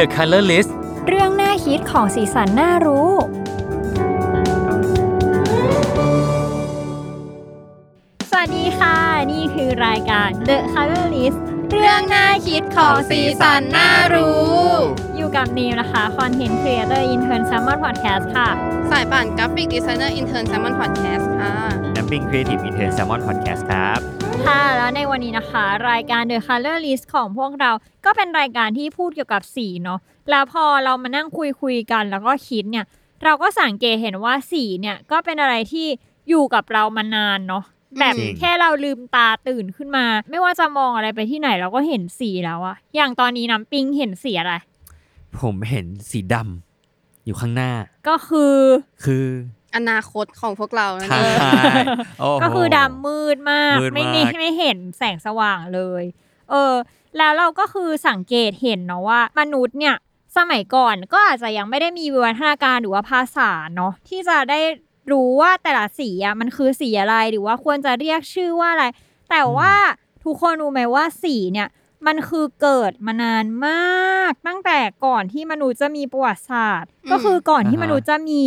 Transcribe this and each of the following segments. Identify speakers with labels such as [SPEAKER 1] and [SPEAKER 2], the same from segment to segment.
[SPEAKER 1] The Color List
[SPEAKER 2] เรื่องน่าคิดของสีสันน่ารู้ สวัสดีค่ะ นี่คือรายการ The Color List เรื่องน่าคิดของสีสันน่ารู้ อยู่กับนิวนะคะ Content Creator Intern Salmon Podcast ค่ะ
[SPEAKER 3] สายป่าน Graphic Designer Intern Salmon Podcast ค่ะ
[SPEAKER 1] น้ำปิง Creative Intern Salmon Podcast ครับ
[SPEAKER 2] ค่ะ แล้วในวันนี้นะคะ รายการ The Color List ของพวกเราก็เป็นรายการที่พูดเกี่ยวกับสีเนาะแล้วพอเรามานั่งคุยคุยๆกันแล้วก็คิดเนี่ย เราก็สังเกตเห็นว่าสีเนี่ยก็เป็นอะไรที่อยู่กับเรามานานเนาะแบบ
[SPEAKER 1] จริง
[SPEAKER 2] แค่เราลืมตาตื่นขึ้นมา ไม่ว่าจะมองอะไรไปที่ไหนเราก็เห็นสีแล้วอะอย่างตอนนี้น้ำปิงเห็นสีอะไร
[SPEAKER 1] ผมเห็นสีดำอยู่ข้างหน้า
[SPEAKER 2] ก็คือ
[SPEAKER 1] คือ
[SPEAKER 3] อนาคตของพวกเรานั่น
[SPEAKER 1] ทา
[SPEAKER 3] เองง
[SPEAKER 1] โอ้โห
[SPEAKER 2] ก็คือดำมืดมาก
[SPEAKER 1] มืด
[SPEAKER 2] ไม่
[SPEAKER 1] มาก
[SPEAKER 2] มีไม่เห็นแสงสว่างเลย เออ แล้วเราก็คือสังเกตเห็นเนาะว่า มนุษย์เนี่ยสมัยก่อนก็อาจจะยังไม่ได้มีวิวัฒนาการหรือว่าภาษาเนาะที่จะได้รู้ว่าแต่ละสีอะมันคือสีอะไรหรือว่าควรจะเรียกชื่อว่าอะไร แต่ว่าทุกคนรู้ไหมว่าสีเนี่ยมันคือเกิดมานานมาก ตั้งแต่ก่อนที่มนุษย์จะมีประวัติศาสตร์ ก็คือก่อนที่มนุษย์จะมี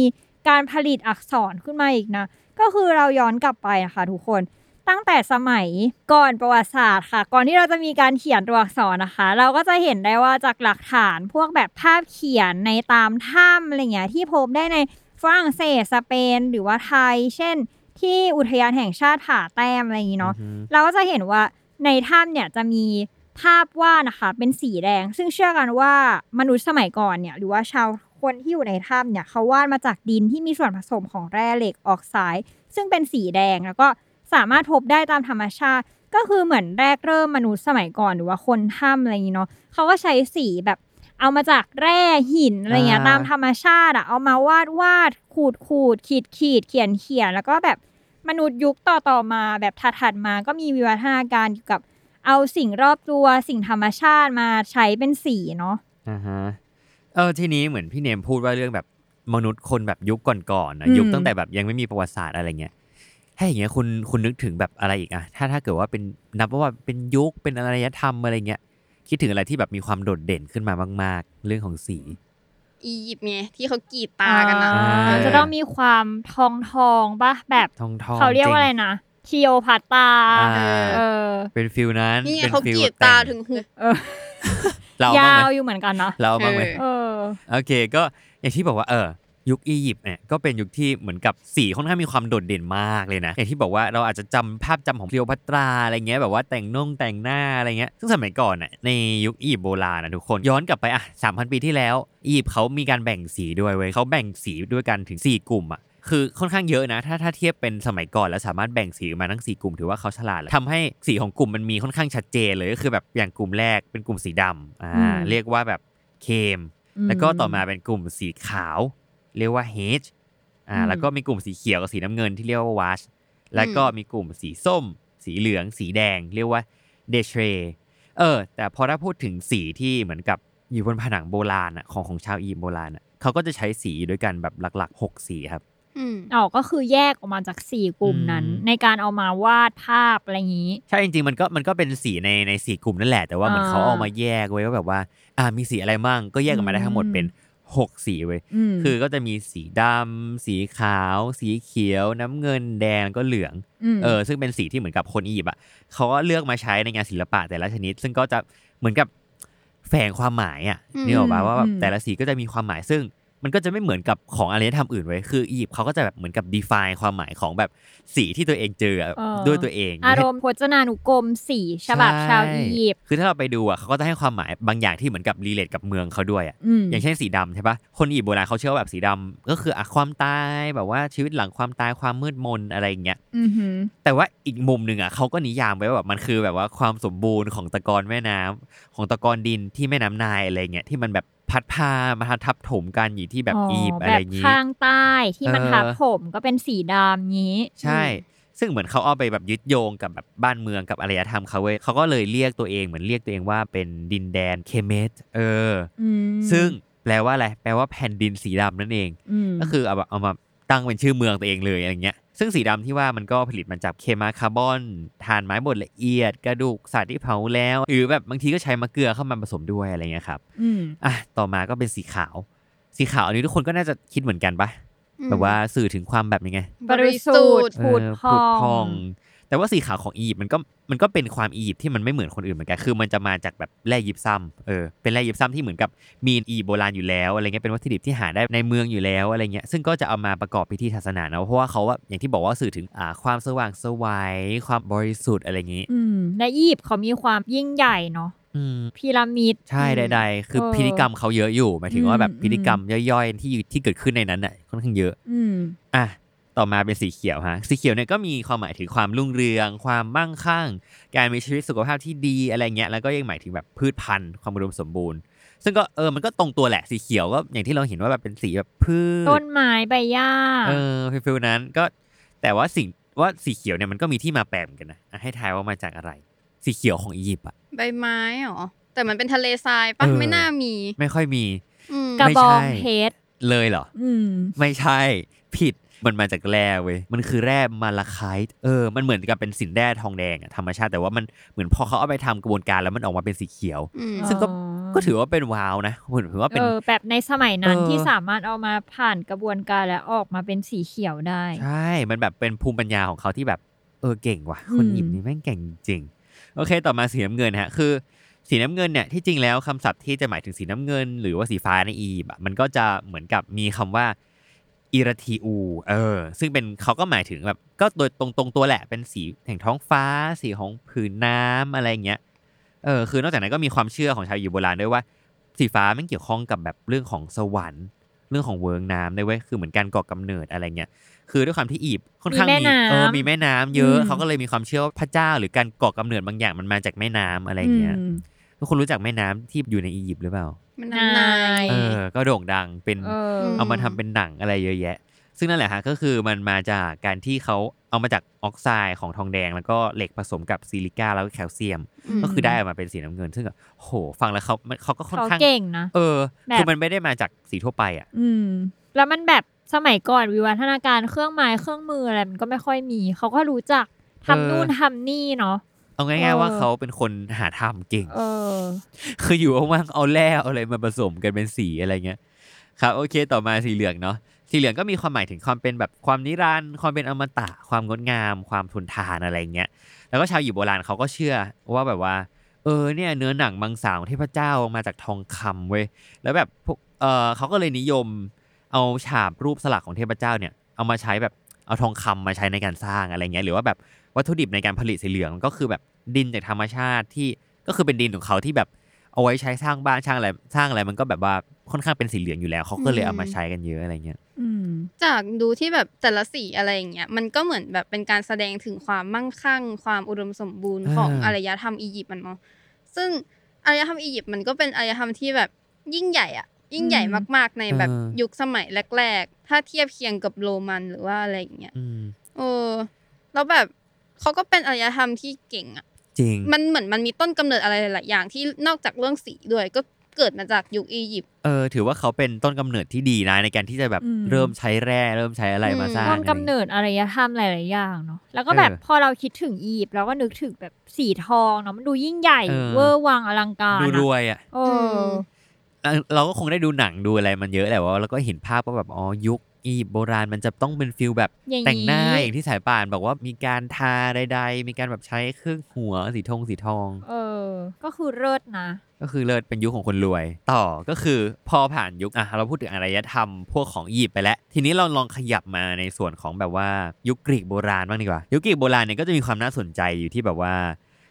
[SPEAKER 2] การผลิตอักษรขึ้นมาอีกนะ ก็คือเราย้อนกลับไปนะคะทุกคนตั้งแต่สมัยก่อนประวัติศาสตร์ค่ะ ก่อนที่เราจะมีการเขียนตัวอักษรนะคะ เราก็จะเห็นได้ว่าจากหลักฐานพวกแบบภาพเขียนในตามถ้ำอะไรเงี้ยที่พบได้ในฝรั่งเศสสเปน หรือว่าไทย เช่น ที่อุทยานแห่งชาติผาแต้มอะไรอย่างงี้เนาะเราก็จะเห็นว่าในถ้ำเนี่ยจะมีภาพวาดนะคะ เป็นสีแดง ซึ่งเชื่อกันว่ามนุษย์สมัยก่อนเนี่ย หรือว่าชาว คนที่อยู่ในถ้ำเนี่ยเขาวาดมาจากดินที่มีส่วนผสมของแร่เหล็กออกไซด์ซึ่งเป็นสีแดงแล้วก็สามารถพบได้ตามธรรมชาติ ก็คือเหมือนแรกเริ่มมนุษย์สมัยก่อนหรือว่าคนถ้ำอะไรอย่างนี้เนาะเขาก็ใช้สีแบบเอามาจากแร่หินอะไรเงี้ย
[SPEAKER 1] อ่า
[SPEAKER 2] ตามธรรมชาติอะเอามาวาดวาดขูดขูดขีดขีดเขียนเขียนแล้วก็แบบมนุษย์ยุคต่อต่อๆมาแบบถัดๆมาก็มีวิวัฒนาการเกี่ยวกับเอาสิ่งรอบตัวสิ่งธรรมชาติมาใช้เป็นสีเนาะ
[SPEAKER 1] อ่าฮะ เออทีนี้เหมือนพี่เนมพูดว่าเรื่องแบบมนุษย์คนแบบยุคก่อนๆนะ
[SPEAKER 2] อืม
[SPEAKER 1] ยุคตั้งแต่แบบยังไม่มีประวัติศาสตร์อะไรเงี้ยถ้าอย่างเงี้ยคุณคุณนึกถึงแบบอะไรอีกอะถ้าถ้าเกิดว่าเป็นนับว่าเป็นยุคเป็นอารยธรรมอะไรเงี้ยคิดถึงอะไรที่แบบมีความโดดเด่นขึ้นมามาก ๆ เรื่องของสี
[SPEAKER 3] อียิปต์ไงที่เขากรีดตากันนะ
[SPEAKER 2] อ่า
[SPEAKER 1] เออ
[SPEAKER 2] จะต้องมีความทองทองๆปะแบบ
[SPEAKER 1] ทองทอง
[SPEAKER 2] เขาเรียกว่าอะไรนะคีโอพัตตา
[SPEAKER 1] อ่า
[SPEAKER 2] เออ
[SPEAKER 1] เป็นฟิลนั้น
[SPEAKER 3] นี่ไง
[SPEAKER 1] เป็น
[SPEAKER 3] เขา
[SPEAKER 1] ฟิล
[SPEAKER 3] กรีด
[SPEAKER 1] แต่
[SPEAKER 3] ตาถึงหู
[SPEAKER 2] เออ
[SPEAKER 1] เรา
[SPEAKER 2] ยา
[SPEAKER 1] บ้างไห
[SPEAKER 2] ว
[SPEAKER 1] ม
[SPEAKER 2] อยู่เหมือนกันนะ
[SPEAKER 1] เราบ้างไหม
[SPEAKER 3] เออ
[SPEAKER 2] เออ
[SPEAKER 1] โอเคก็อย่างที่บอกว่าเออยุคอียิปต์เนี่ยก็เป็นยุคที่เหมือนกับสีค่อนข้างมีความโดดเด่นมากเลยนะ อย่างที่บอกว่าเราอาจจะจำภาพจำของคลีโอพัตราอะไรเงี้ยแบบว่าแต่งน่งแต่งหน้าอะไรเงี้ยซึ่งสมัยก่อนน่ะในยุคอียิปต์โบราณนะทุกคนย้อนกลับไปอะสามพันปีที่แล้ว อียิปต์เขามีการแบ่งสีด้วยเว้ยเขาแบ่งสีด้วยกันถึง 4 กลุ่มอะ คือค่อนข้างเยอะนะ ถ้าถ้าเทียบเป็นสมัยก่อนแล้วสามารถแบ่งสีออกมาทั้งสี่กลุ่มถือว่าเขาฉลาดแล้วทำให้สีของกลุ่มมันมีค่อนข้างชัดเจนเลยก็คือแบบอย่างกลุ่มแรกเป็นกลุ่มสีดำอ่า
[SPEAKER 2] อืม
[SPEAKER 1] เรียกว่าแบบเคมแล้วก็ต่อมาเป็นกลุ่มสีขาว เรียกว่า H อ่า
[SPEAKER 2] อืม
[SPEAKER 1] แล้วก็มีกลุ่มสีเขียวกับสีน้ำเงินที่เรียกว่า Wash แล้วก็มีกลุ่มสีส้ม สีเหลือง สีแดง เรียกว่า d e t r e เออ แต่พอถ้าพูดถึงสีที่เหมือนกับอยู่บนผนังโบราณอะของของชาวอียิปต์โบราณอะเขาก็จะใช้สีด้วยกันแบบหลักๆ 6 สีครับ
[SPEAKER 3] อืม
[SPEAKER 2] อ๋อก็คือแยกออกมาจากสี่กลุ่มนั้น
[SPEAKER 1] อืม
[SPEAKER 2] ในการเอามาวาดภาพอะไรอย่างนี้
[SPEAKER 1] ใช่จริงๆ มันก็มันก็เป็นสีในในสีกลุ่มนั่นแหละ แต่ว่าเหมัน
[SPEAKER 2] อ่า
[SPEAKER 1] เขาเอามาแยกไว้ว่าแบบว่า อ่ามีสีอะไรมั่งก็แยกออกมาได้ทั้งหมดเป็นหกสีเว้ย
[SPEAKER 2] ม
[SPEAKER 1] คือก็จะมีสีดำสีขาว สีเขียว น้ำเงินแดงแล้วก็เหลือง
[SPEAKER 2] ม
[SPEAKER 1] เออซึ่งเป็นสีที่เหมือนกับคนอียิปต์อะเขาก็เลือกมาใช้ในงานศิลปะแต่ละชนิด ซึ่งก็จะเหมือนกับแฝงความหมายอะ
[SPEAKER 3] อืม
[SPEAKER 1] นี่ออกมาว่าแบบ
[SPEAKER 2] อืม
[SPEAKER 1] แต่ละสีก็จะมีความหมายซึ่ง มันก็จะไม่เหมือนกับของอารยธรรมอื่นไว้ยคืออียิปต์เขาก็จะแบบเหมือนกับ define ความหมายของแบบสีที่ตัวเองเจออะ
[SPEAKER 2] เออ
[SPEAKER 1] ด้วยตัวเอง
[SPEAKER 2] อารมณ์พจนานุกรมสี่ฉบับชาวอียิปต์
[SPEAKER 1] คือถ้าเราไปดูอะเขาก็จะให้ความหมายบางอย่างที่เหมือนกับรีเลทกับเมืองเขาด้วยอะ
[SPEAKER 2] ม
[SPEAKER 1] อย่างเช่นสีดำใช่ปะคนอียิปต์โบราณเขาเชื่อว่าแบบสีดำก็คืออะความตายแบบว่าชีวิตหลังความตายความมืดมนอะไรอย่างเงี้ย
[SPEAKER 2] อือหือ
[SPEAKER 1] แต่ว่าอีกมุมหนึ่งอะเขาก็นิยามไว้ว่าแบบมันคือแบบว่าความสมบูรณ์ของตะกอนแม่น้ำของตะกอนดินที่แม่น้ำนายอะไรเงี้ยที่มันแบบ พัดพามาทับถมกันอยู่ที่แบบอียิปต์อะไรอย่าง
[SPEAKER 2] แบบ
[SPEAKER 1] งี้
[SPEAKER 2] ข้างใต้ที่มัน
[SPEAKER 1] เออ
[SPEAKER 2] ทับผมก็เป็นสีดำงี้
[SPEAKER 1] ใช่ ซึ่งเหมือนเขาเอาไปแบบยึดโยงกับแบบบ้านเมืองกับอารยธรรมเขาเว้ยเขาก็เลยเรียกตัวเองเหมือนเรียกตัวเองว่าเป็นดินแดนเคเมตเออ
[SPEAKER 2] อืม
[SPEAKER 1] ซึ่งแปลว่าอะไรแปลว่าแผ่นดินสีดำนั่นเอง
[SPEAKER 2] ม
[SPEAKER 1] ก็คือเอาแบบเอามา ตั้งเป็นชื่อเมืองตัวเองเลยอะไรเงี้ยซึ่งสีดำที่ว่ามันก็ผลิตมาจากเคมาคาร์บอนถ่านไม้บดละเอียด กระดูกสัตว์ที่เผาแล้ว หรือแบบบางทีก็ใช้มะเกลือเข้ามาผสมด้วยอะไรเงี้ยครับ
[SPEAKER 2] อืม
[SPEAKER 1] อะต่อมาก็เป็นสีขาว สีขาวอันนี้ทุกคนก็น่าจะคิดเหมือนกันปะ
[SPEAKER 3] อืม
[SPEAKER 1] แบบว่าสื่อถึงความแบบยังไง
[SPEAKER 2] บริสุทธิ์
[SPEAKER 1] เอ
[SPEAKER 2] ผุด
[SPEAKER 1] อ
[SPEAKER 2] พอง
[SPEAKER 1] แต่ว่าสีขาวของอียิปต์มันก็มันก็เป็นความอียิปต์ที่มันไม่เหมือนคนอื่นเหมือนกันคือมันจะมาจากแบบแร่ยิปซัมเออเป็นแร่ยิปซัมที่เหมือนกับมีนอียิปต์โบราณอยู่แล้วอะไรเงี้ยเป็นวัตถุดิบที่หาได้ในเมืองอยู่แล้วอะไรเงี้ยซึ่งก็จะเอามาประกอบพิธีศาสนาเนอะเพราะว่าเขาว่าอย่างที่บอกว่าสื่อถึงอ่าความสว่างไสวัยความบริสุทธิ์อะไรอย่างงี้
[SPEAKER 2] อืมและอียิปต์เขามีความยิ่งใหญ่เนาะ
[SPEAKER 1] อืม
[SPEAKER 2] พีระมิด
[SPEAKER 1] ใช่ใดๆ คือ
[SPEAKER 2] เออ
[SPEAKER 1] พิธีกรรมเขาเยอะอยู่หมายถึงว่าแบบ
[SPEAKER 2] อืม
[SPEAKER 1] พิธีกรรมย่อยๆที่อยู่ที่เกิดขึ้นในนั้นน่ะค่อนข้างเยอะ
[SPEAKER 2] อืม
[SPEAKER 1] อะ ต่อมาเป็นสีเขียวฮะสีเขียวเนี่ยก็มีความหมายถึงความรุ่งเรือง ความมั่งคั่ง การมีชีวิตสุขภาพที่ดีอะไรเงี้ยแล้วก็ยังหมายถึงแบบพืชพันธุ์ความอุดมสมบูรณ์ ซึ่งก็เออมันก็ตรงตัวแหละสีเขียวก็อย่างที่เราเห็นว่าแบบเป็นสีแบบพืช
[SPEAKER 2] ต้นไม้ใบหญ้า
[SPEAKER 1] เออฟิลๆนั้นก็แต่ว่าสิ่งว่าสีเขียวเนี่ยมันก็มีที่มาแปลกเหมือนกันนะอะให้ทายว่ามาจากอะไร สีเขียวของอียิปต์อะ
[SPEAKER 3] ใบไม้เหรอแต่มันเป็นทะเลทรายปะ
[SPEAKER 1] เออ
[SPEAKER 3] ไม่น่ามี
[SPEAKER 1] ไม่ค่อยมี
[SPEAKER 3] อืม
[SPEAKER 2] กระ
[SPEAKER 1] ไม่
[SPEAKER 2] บอง
[SPEAKER 1] ใช่
[SPEAKER 2] เพชร
[SPEAKER 1] เลยเหรอ
[SPEAKER 2] อืม
[SPEAKER 1] ไม่ใช่ผิด มันมาจากแร่เว้ย มันคือแร่มาลาไคต์เออ มันเหมือนกับเป็นสินแร่ทองแดงอะธรรมชาติแต่ว่ามันเหมือนพอเขาเอาไปทำกระบวนการแล้วมันออกมาเป็นสีเขียว
[SPEAKER 3] อืม
[SPEAKER 1] ซึ่งก็
[SPEAKER 2] อ๋อ
[SPEAKER 1] ก็ถือว่าเป็นว้าวนะผมถือว่าเป็น
[SPEAKER 2] เออแบบในสมัยนั้น
[SPEAKER 1] เออ
[SPEAKER 2] ที่สามารถเอามาผ่านกระบวนการและออกมาเป็นสีเขียวได้
[SPEAKER 1] ใช่ มันแบบเป็นภูมิปัญญาของเขาที่แบบเออเก่งว่ะ คน
[SPEAKER 2] อืม
[SPEAKER 1] หยิบนี่แม่งเก่งจริง โอเค ต่อมาสีน้ำเงินฮะ คือ สีน้ำเงินเนี่ยที่จริงแล้วคำศัพท์ที่จะหมายถึงสีน้ำเงิน หรือว่าสีฟ้าในอียิปต์อะมันก็จะเหมือนกับมีคำว่า อิราทีอู เออ ซึ่งเป็นเขาก็หมายถึงแบบก็โดยตรงตรงตัวแหละ เป็นสีแห่งท้องฟ้า สีของผืนน้ำอะไรอย่างเงี้ย เออ คือนอกจากนั้นก็มีความเชื่อของชาวอียิปต์โบราณด้วยว่า สีฟ้ามันเกี่ยวข้องกับแบบเรื่องของสวรรค์ เรื่องของเวิงน้ำด้วยเว้ย คือเหมือนการก่อกำเนิดอะไรเงี้ย คือด้วยความที่อียิปต์ค่อนข้าง
[SPEAKER 2] มีแม่น้ำ
[SPEAKER 1] เออ มีแม่น้ำเยอะ
[SPEAKER 2] อืม
[SPEAKER 1] เขาก็เลยมีความเชื่อว่าพระเจ้าหรือการก่อกำเนิดบางอย่างมันมาจากแม่น้ำอะไรเงี้ย
[SPEAKER 2] อืม
[SPEAKER 1] ทุกคนรู้จักแม่น้ำที่อยู่ในอียิปต์หรือเปล่า
[SPEAKER 3] มันน้ำนาย
[SPEAKER 1] เออก็โด่งดังเป็น
[SPEAKER 2] เออ
[SPEAKER 3] ม
[SPEAKER 1] เอามาทำเป็นหนังอะไรเยอะแยะ ซึ่งนั่นแหละฮะก็คือมันมาจากการที่เขาเอามาจากออกไซด์ของทองแดง แล้วก็เหล็กผสมกับซิลิก้าแล้วก็แคลเซียม
[SPEAKER 3] ม
[SPEAKER 1] ก็คือได้ออกมาเป็นสีน้ำเงิน ซึ่งแบบโหฟังแล้วเขามันเขาก็ค่อน
[SPEAKER 2] เขา
[SPEAKER 1] ข้าง
[SPEAKER 2] เก่งนะ
[SPEAKER 1] เออ
[SPEAKER 2] แบบ
[SPEAKER 1] คือมันไม่ได้มาจากสีทั่วไปอะ
[SPEAKER 2] อืม แล้วมันแบบสมัยก่อนวิวัฒนาการเครื่องไม้เครื่องมืออะไรมันก็ไม่ค่อยมี เขาก็รู้จักทำ
[SPEAKER 1] เออ
[SPEAKER 2] นู่นทำนี่เนาะ
[SPEAKER 1] เอาง่าย
[SPEAKER 2] เอ
[SPEAKER 1] ๆ
[SPEAKER 2] อ
[SPEAKER 1] ว่าเขาเป็นคนหาทำเก่ง
[SPEAKER 2] เออ
[SPEAKER 1] คืออยู่ว่างๆเอาแร่เอาอะไรมาผสมกันเป็นสีอะไรเงี้ย ครับ โอเค ต่อมาสีเหลืองเนาะสีเหลืองก็มีความหมายถึงความเป็นแบบความนิรันดร์ความเป็นอมตะ ความงดงาม ความทนทานอะไรเงี้ย แล้วก็ชาวอยู่โบราณเขาก็เชื่อว่าแบบว่า เออเนี่ยเนื้อหนังบางสาวของเทพเจ้ามาจากทองคำเว้ย แล้วแบบพวกเออเขาก็เลยนิยมเอาฉาบรูปสลักของเทพเจ้าเนี่ย เอามาใช้แบบ เอาทองคำมาใช้ในการสร้างอะไรเงี้ยหรือว่าแบบวัตถุดิบในการผลิตสีเหลืองก็คือแบบดินจากธรรมชาติที่ก็คือเป็นดินของเขาที่แบบเอาไว้ใช้สร้างบ้านสร้างอะไรสร้างอะไรมันก็แบบว่าค่อนข้างเป็นสีเหลืองอยู่แล้วเขาก็เลยเอามาใช้กันเยอะอะไรเงี้ย
[SPEAKER 2] อืม
[SPEAKER 3] จากดูที่แบบแต่ละสีอะไรอย่างเงี้ยมันก็เหมือนแบบเป็นการแสดงถึงความมั่งคั่ง ความอุดมสมบูรณ์
[SPEAKER 1] อ่า
[SPEAKER 3] ของอารยธรรมอียิปต์มันเนาะซึ่งอารยธรรมอียิปต์มันก็เป็นอารยธรรมที่แบบยิ่งใหญ่อะ ยิ่งใหญ่
[SPEAKER 2] อืม
[SPEAKER 3] มากๆในแบบ
[SPEAKER 1] เออ
[SPEAKER 3] ยุคสมัยแรก ๆ ถ้าเทียบเคียงกับโรมันหรือว่าอะไรอย่างเงี้ย
[SPEAKER 1] อืม
[SPEAKER 3] เออ แล้วแบบเขาก็เป็นอารยธรรมที่เก่งอะ
[SPEAKER 1] จริง
[SPEAKER 3] มันเหมือนมันมีต้นกำเนิดอะไรหลายๆอย่างที่นอกจากเรื่องสีด้วยก็เกิดมาจากยุคอียิปต์
[SPEAKER 1] เออถือว่าเขาเป็นต้นกำเนิดที่ดีนะในการที่จะแบบ
[SPEAKER 2] อืม
[SPEAKER 1] เริ่มใช้แร่เริ่มใช้อะไรมา
[SPEAKER 3] อืม
[SPEAKER 1] สร้าง
[SPEAKER 2] ต้นกำเนิดอารยธรรมหลายๆอย่างเนาะแล้วก็แบบ
[SPEAKER 1] เออ
[SPEAKER 2] พอเราคิดถึงอียิปต์เราก็นึกถึงแบบสีทองเนาะมันดูยิ่งใหญ่
[SPEAKER 1] เออ
[SPEAKER 2] เวอร์วังอลังการ
[SPEAKER 1] ดู
[SPEAKER 2] อะ
[SPEAKER 1] รวยอะ
[SPEAKER 2] เอออ
[SPEAKER 1] เอ่อเราก็คงได้ดูหนังดูอะไรมันเยอะแหละว่าเราก็เห็นภาพว่าแบบอ๋อยุคอียิปต์โบราณมันจะต้องเป็น feel แบบ
[SPEAKER 2] อย่างนี้
[SPEAKER 1] แต่งหน้าอย่างที่สายป่านบอกว่ามีการทาใด ๆ มีการแบบใช้เครื่องหัวสีทองสีทอง
[SPEAKER 2] เออ ก็คือเลิศนะ
[SPEAKER 1] ก็คือเลิศเป็นยุคของคนรวย ต่อก็คือพอผ่านยุคอะเราพูดถึงอารยธรรมพวกของอียิปต์ไปแล้ว ทีนี้เราลองขยับมาในส่วนของแบบว่ายุคกรีกโบราณบ้างดีกว่า ยุคกรีกโบราณเนี่ยก็จะมีความน่าสนใจอยู่ที่แบบว่า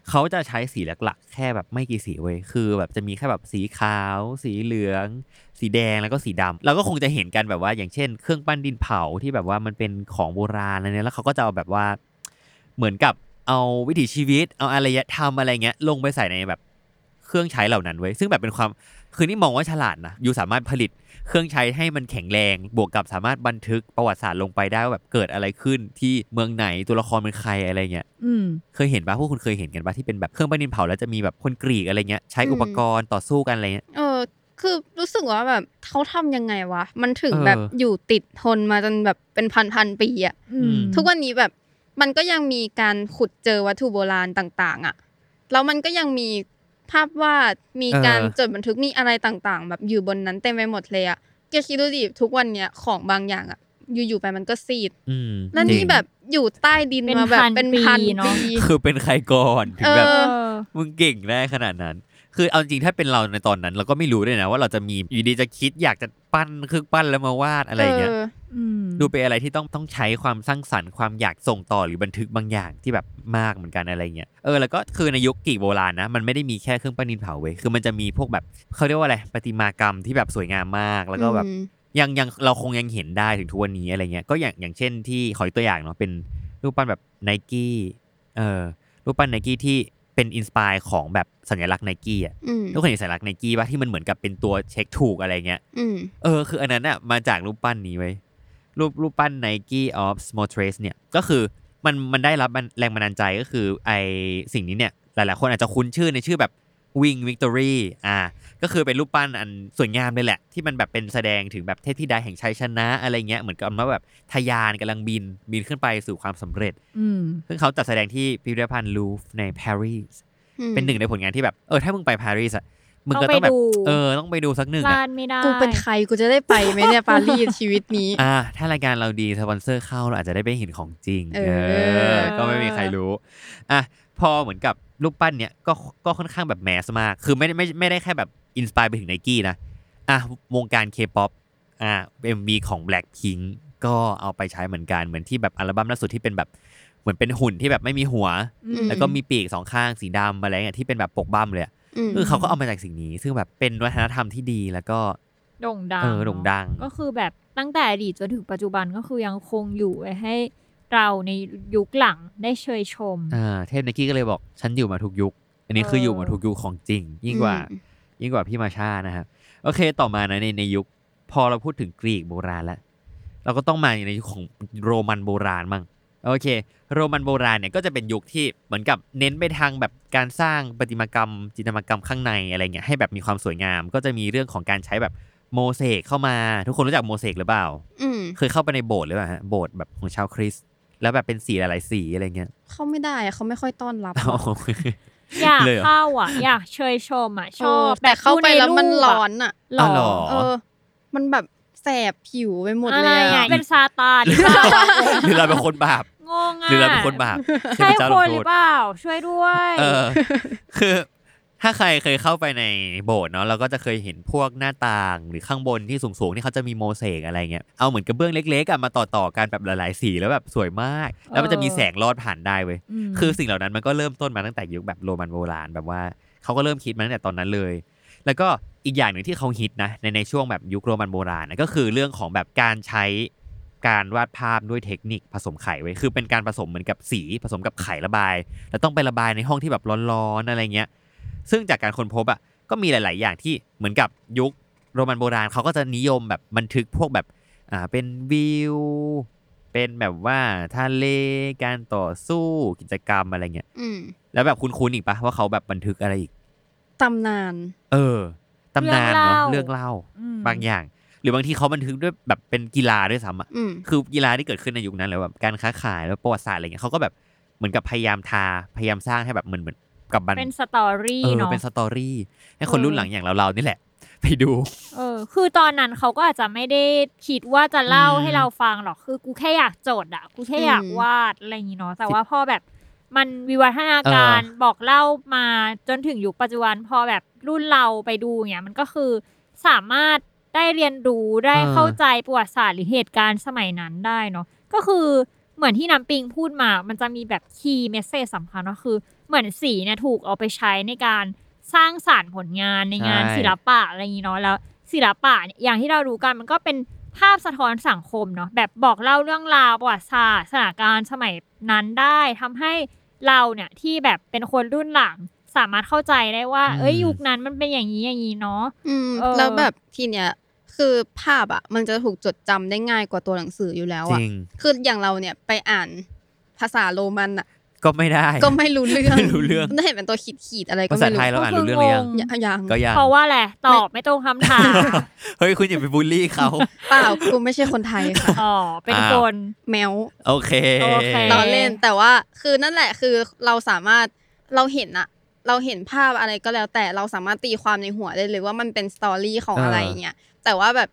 [SPEAKER 1] เขาจะใช้สีหลักๆ แค่แบบไม่กี่สีเว้ยคือ แบบจะมีแค่แบบสีขาว สีเหลือง สีแดงแล้วก็สีดำเราก็คงจะเห็นกันแบบว่า อย่างเช่น เครื่องปั้นดินเผาที่แบบว่ามันเป็นของโบราณอะไรเนี่ยแล้วเขาก็จะเอาแบบว่าเหมือนกับเอาวิถีชีวิต เอาอารยธรรมอะไรเงี้ยลงไปใส่ในแบบเครื่องใช้เหล่านั้นไว้ซึ่งแบบเป็นความ คือนี่มองว่าฉลาดนะอยู่สามารถผลิตเครื่องใช้ให้มันแข็งแรง บวกกับสามารถบันทึกประวัติศาสตร์ลงไปได้ว่าแบบเกิดอะไรขึ้นที่เมืองไหนตัวละครเป็นใครอะไรเงี้ย
[SPEAKER 2] อืม
[SPEAKER 1] เคยเห็นปะพวกคุณเคยเห็นกันปะที่เป็นแบบเครื่องปั้นดินเผาแล้วจะมีแบบคนกรีกอะไรเงี้ยใช้
[SPEAKER 3] อืม
[SPEAKER 1] อุปกรณ์ต่อสู้กันอะไรเงี้ย
[SPEAKER 3] เออคือรู้สึกว่าแบบเขาทำยังไงวะ มันถึง
[SPEAKER 1] เออ
[SPEAKER 3] แบบอยู่ติดทนมาจนแบบเป็นพันพันๆปีอะ
[SPEAKER 2] อืม
[SPEAKER 3] ทุกวันนี้แบบมันก็ยังมีการขุดเจอวัตถุโบราณต่าง ๆอะแล้วมันก็ยังมี ภาพวาดมีการจดบันทึกมีอะไรต่างๆ แบบอยู่บนนั้นเต็มไปหมดเลยอะแกคิดดูดิทุกวันเนี้ยของบางอย่างอะอยู่ๆไปมันก็ซีด
[SPEAKER 1] อืม
[SPEAKER 3] แล้ว
[SPEAKER 1] จริ
[SPEAKER 3] นี่
[SPEAKER 1] ง
[SPEAKER 3] แบบอยู่ใต้ดิน
[SPEAKER 2] เป็น
[SPEAKER 3] มาแบบ
[SPEAKER 2] พัน
[SPEAKER 3] เป็นพัน
[SPEAKER 2] ปีเนอะ
[SPEAKER 3] ปี
[SPEAKER 1] คือเป็นใครก่อนถึงแบบ
[SPEAKER 3] เอ
[SPEAKER 2] เออ
[SPEAKER 1] มึงเก่งได้ขนาดนั้น คือเอาจริงๆถ้าเป็นเราในตอนนั้น เราก็ไม่รู้ด้วยนะว่าเราจะมีอยู่ดีจะคิดอยากจะปั้นเครื่องปั้นแล้วมาวาดอะไรอย่างเงี้ย
[SPEAKER 2] อืม
[SPEAKER 1] ดูเป็นอะไรที่ต้องต้องใช้ความสร้างสรรค์ความอยากส่งต่อหรือบันทึกบางอย่างที่แบบมากเหมือนกันอะไรเงี้ยเออแล้วก็คือในยุคกรีกโบราณนะมันไม่ได้มีแค่เครื่องปั้นดินเผาเว้ยคือมันจะมีพวกแบบเขาเรียกว่าอะไรประติมากรรมที่แบบสวยงามมากแล้วก็แบบ
[SPEAKER 3] อืม
[SPEAKER 1] ยังยังเราคงยังเห็นได้ถึงทุกวันนี้อะไรเงี้ยก็อย่างอย่างเช่นที่ขออีกตัวอย่างเนาะเป็นรูปปั้นแบบไนกี้เออรูปปั้นไนกี้ที่เป็น inspire ของแบบสัญลักษณ์ไนกี้อะ
[SPEAKER 3] อืม
[SPEAKER 1] ทุกคนเห็นสัญลักษณ์ไนกี้ป่ะที่มันเหมือนกับเป็นตัวเช็คถูกอะไรเงี้ย
[SPEAKER 3] อืม
[SPEAKER 1] เออคืออันนั้นอะมาจากรูปปั้นนี้เว้ย รูปรูปปั้น Nike of Samothrace เนี่ย ก็คือมันมันได้รับแรงบันดาลใจก็คือไอสิ่งนี้เนี่ย หลายๆ คนอาจจะคุ้นชื่อในชื่อแบบ Wing Victory อ่าก็คือเป็นรูปปั้นอันสวยงามเลยแหละ ที่มันแบบเป็นแสดงถึงแบบเทพธิดาแห่งชัยชนะอะไรเงี้ยเหมือนกับว่าแบบทะยานกำลังบินบินขึ้นไปสู่ความสำเร็จ
[SPEAKER 2] อืม
[SPEAKER 1] ซึ่งเขาจัดแสดงที่พิพิธภัณฑ์ลูฟในปารีสเป็นหนึ่งในผลงานที่แบบเออถ้ามึงไปปารีสอะ มึงก็ต้องแบบ
[SPEAKER 2] ต้องไปดู
[SPEAKER 1] เออ ต้องไปดูสักหนึ่ง
[SPEAKER 2] พ
[SPEAKER 1] อะ
[SPEAKER 2] ลาดไม่ได้
[SPEAKER 3] กูเป็นใครกูจะได้ไปไหมเนี่ยปารีสชีวิตนี้
[SPEAKER 1] อ่า ถ้ารายการเราดีสปอนเซอร์เข้าเราอาจจะได้ไปเห็นของจริง
[SPEAKER 3] เออ
[SPEAKER 1] ก็ไม่มีใครรู้ อะ พอเหมือนกับรูปปั้นเนี้ยก็ก็ค่อนข้างแบบ mass มาก คือไม่ได้ไม่ไม่ได้แค่แบบ inspire ไปถึงไนกี้นะ อะ วงการเคป๊อป อะ MV ของ Blackpink ก็เอาไปใช้เหมือนกัน เหมือนที่แบบอัลบั้มล่าสุดที่เป็นแบบเหมือนเป็นหุ่นที่แบบไม่มีหัว
[SPEAKER 2] อืม
[SPEAKER 1] แล้วก็มีปีกสองข้างสีดำอะไรเงี้ยที่เป็นแบบปกบั้มเลยอะ
[SPEAKER 3] ม
[SPEAKER 1] คือเขาก็เอามาจากสิ่งนี้ ซึ่งแบบเป็นวัฒนธรรมที่ดีแล้วก็
[SPEAKER 2] โด่งดัง
[SPEAKER 1] เออโด่งดัง
[SPEAKER 2] ก็คือแบบตั้งแต่อดีตจนถึงปัจจุบันก็คือยังคงอยู่ไว้ให้เราในยุคหลังได้เชยชม
[SPEAKER 1] อ่าเทพไนกี้ก็เลยบอก ฉันอยู่มาทุกยุค อันนี้คือ
[SPEAKER 2] เออ
[SPEAKER 1] อ
[SPEAKER 2] อ
[SPEAKER 1] ยู่มาทุกยุคของจริง ยิ่งกว่า
[SPEAKER 3] อืม
[SPEAKER 1] ยิ่งกว่าพี่มาชานะครับโอเคต่อมานะในในยุค พอเราพูดถึงกรีกโบราณแล้วเราก็ต้องมาในยุคของโรมันโบราณมั่ง โอเค โรมันโบราณเนี่ยก็จะเป็นยุคที่เหมือนกับเน้นไปทางแบบการสร้างประติมากรรม จิตรกรรมข้างในอะไรเงี้ยให้แบบมีความสวยงาม ก็จะมีเรื่องของการใช้แบบโมเสกเข้ามา ทุกคนรู้จักโมเสกหรือเปล่า
[SPEAKER 3] อืม
[SPEAKER 1] เคยเข้าไปในโบสถ์หรือเปล่าฮะโบสถ์แบบของชาวคริสต์แล้วแบบเป็นสีหลายๆสีอะไรเงี้ย
[SPEAKER 3] เขาไม่ได้อะเขาไม่ค่อยต้อนรับ
[SPEAKER 1] อ๋อ
[SPEAKER 3] อะ
[SPEAKER 2] อยาก
[SPEAKER 1] เลยเหรอ
[SPEAKER 2] เข้าอะ อยากเชยชมอะช
[SPEAKER 3] เอ
[SPEAKER 2] อ
[SPEAKER 3] อบแต่เข้าไปแล้วมันร้อนอะ
[SPEAKER 2] หรอ
[SPEAKER 1] อ๋อเหรอ
[SPEAKER 3] เออ มันแบบแสบผิวไปหมด
[SPEAKER 2] อะ
[SPEAKER 3] เล
[SPEAKER 2] ไร
[SPEAKER 3] ย
[SPEAKER 2] อะ
[SPEAKER 3] อะ
[SPEAKER 2] เป็นซาตานหรือเปล่า
[SPEAKER 1] หรือเราเป็นคนบาป
[SPEAKER 2] งงอะ
[SPEAKER 1] หรือเราเป็นคนบาป
[SPEAKER 2] ใช่
[SPEAKER 1] เทพเจ้า
[SPEAKER 2] ค
[SPEAKER 1] ลง
[SPEAKER 2] น
[SPEAKER 1] โท
[SPEAKER 2] หรื
[SPEAKER 1] ษ
[SPEAKER 2] อเปล่า ช่วยด้วย
[SPEAKER 1] เออคือถ้าใครเคยเข้าไปในโบสถ์เนาะเราก็จะเคยเห็นพวกหน้าต่างหรือข้างบนที่สูงๆที่เขาจะมีโมเสกอะไรเงี้ยเอาเหมือนกระเบื้องเล็กๆอะมาต่อๆกันแบบหลายๆสีแล้วแบบสวยมาก แล้วมันจะมีแสงลอดผ่านได้เว้ย
[SPEAKER 2] ม
[SPEAKER 1] คือสิ่งเหล่านั้นมันก็เริ่มต้นมาตั้งแต่ยุคแบบโรมันโบราณแบบว่าเขาก็เริ่มคิดมาตั้งแต่ตอนนั้นเลย แล้วก็อีกอย่างหนึ่งที่เขาฮิตนะในในช่วงแบบยุคโรมันโบราณนะก็คือเรื่องของแบบการใช้การวาดภาพด้วยเทคนิคผสมไข่ไว้ยคือเป็นการผสมเหมือนกับสีผสมกับไข่ระบาย แล้วต้องไประบายในห้องที่แบบร้อนๆอะไรเงี้ยซึ่งจากการค้นพบอะก็มีหลาย ๆ อย่างที่เหมือนกับยุคโรมันโบราณเขาก็จะนิยมแบบบันทึกพวกแบบอ่าเป็นวิวเป็นแบบว่าทะเลการต่อสู้กิจกรรมอะไรเงี้ย
[SPEAKER 3] อืม
[SPEAKER 1] แล้วแบบคุ้นๆอีกปะว่าเขาแบบบันทึกอะไรอีก
[SPEAKER 3] ตำนาน
[SPEAKER 1] เออตำนานเนาะเรื่องเล่า
[SPEAKER 2] อืม
[SPEAKER 1] บางอย่าง หรือบางทีเขาบันทึกด้วยแบบเป็นกีฬาด้วยซ้ำอะ
[SPEAKER 3] อืม
[SPEAKER 1] คือกีฬาที่เกิดขึ้นในยุคนั้นแล้วแบบการค้าขายแล้วประวัติศาสตร์อะไรเงี้ยเขาก็แบบเหมือนกับพยายามทาพยายามสร้างให้แบบเหมือนเหมือนกับมัน
[SPEAKER 2] เป็น story
[SPEAKER 1] เออ
[SPEAKER 2] เนาะ
[SPEAKER 1] เป็น story ให้คน
[SPEAKER 2] เออ
[SPEAKER 1] รุ่นหลังอย่างเราเราๆนี่แหละไปดู
[SPEAKER 2] เออ คือตอนนั้นเขาก็อาจจะไม่ได้คิดว่าจะเล่า
[SPEAKER 1] อืม
[SPEAKER 2] ให้เราฟังหรอก คือกูแค่อยากโจทย์อะกูแค่อยาก
[SPEAKER 3] อืม
[SPEAKER 2] วาดอะไรอย่างงี้เนาะ แต่ว่าพอแบบ มันวิวัฒนาการบอกเล่ามาจนถึงยุคปัจจุบันพอแบบรุ่นเราไปดูเนี่ยมันก็คือสามารถได้เรียนรู้ได้เข้าใจประวัติศาสตร์หรือเหตุการณ์สมัยนั้นได้เนาะก็คือเหมือนที่น้ำปิงพูดมา มันจะมีแบบคีย์เมสเซจสำคัญก็คือ เหมือนสีเนี่ยถูกเอาไปใช้ในการสร้างสารรค์ผลงานในงาน
[SPEAKER 1] ใช่
[SPEAKER 2] ศิลปะอะไรอย่างนี้เนาะแล้วศิลปะเนี่ยอย่างที่เรารู้กันมันก็เป็น ภาพสะท้อนสังคมเนาะแบบบอกเล่าเรื่องราวประวัติศาสตร์สถานการณ์สมัยนั้นได้ทำให้เราเนี่ยที่แบบเป็นคนรุ่นหลังสามารถเข้าใจได้ว่า เอ้ยยุคนั้นมันเป็นอย่างนี้อย่างนี้เนาะ
[SPEAKER 3] อืม
[SPEAKER 2] เออ
[SPEAKER 3] แล้วแบบทีเนี้ยคือภาพอะมันจะถูกจดจำได้ง่ายกว่าตัวหนังสืออยู่แล้ว
[SPEAKER 1] จ
[SPEAKER 3] อะ
[SPEAKER 1] ริง
[SPEAKER 3] คืออย่างเราเนี่ยไปอ่านภาษาโรมันอะ
[SPEAKER 1] ก็ไม่ได้
[SPEAKER 3] ก็ไม่รู้เรื่อง
[SPEAKER 1] ไม่รู้เรื่อง
[SPEAKER 3] มันจะเห็นเป็นตัวขีดขีดๆอะไรก็
[SPEAKER 1] ภาษา
[SPEAKER 3] ไม่รู้
[SPEAKER 1] ไทยเราอ่านรู้เรื่องหรือยัง
[SPEAKER 3] ยังยัง
[SPEAKER 1] ก็ยัง
[SPEAKER 2] เพราะว่าแหละไรตอบไม่ตรงคำถาม
[SPEAKER 1] เฮ้ยคุณอย่าไปบูลลี่เขา
[SPEAKER 3] เปล่ากูไม่ใช่คนไทยค่ะ
[SPEAKER 2] อ๋อเป็น
[SPEAKER 1] อ้าว
[SPEAKER 2] คน
[SPEAKER 3] แมว
[SPEAKER 1] โอเค
[SPEAKER 2] โอเค
[SPEAKER 3] ต่อเล่นแต่ว่าคือนั่นแหละคือเราสามารถเราเห็นอะเราเห็นภาพอะไรก็แล้วแต่เราสามารถตีความในหัวได้เลยว่ามันเป็นสตอรี่ของ
[SPEAKER 1] เอออ
[SPEAKER 3] อะไรอย่างเงี้ยแต่ว่าแบบ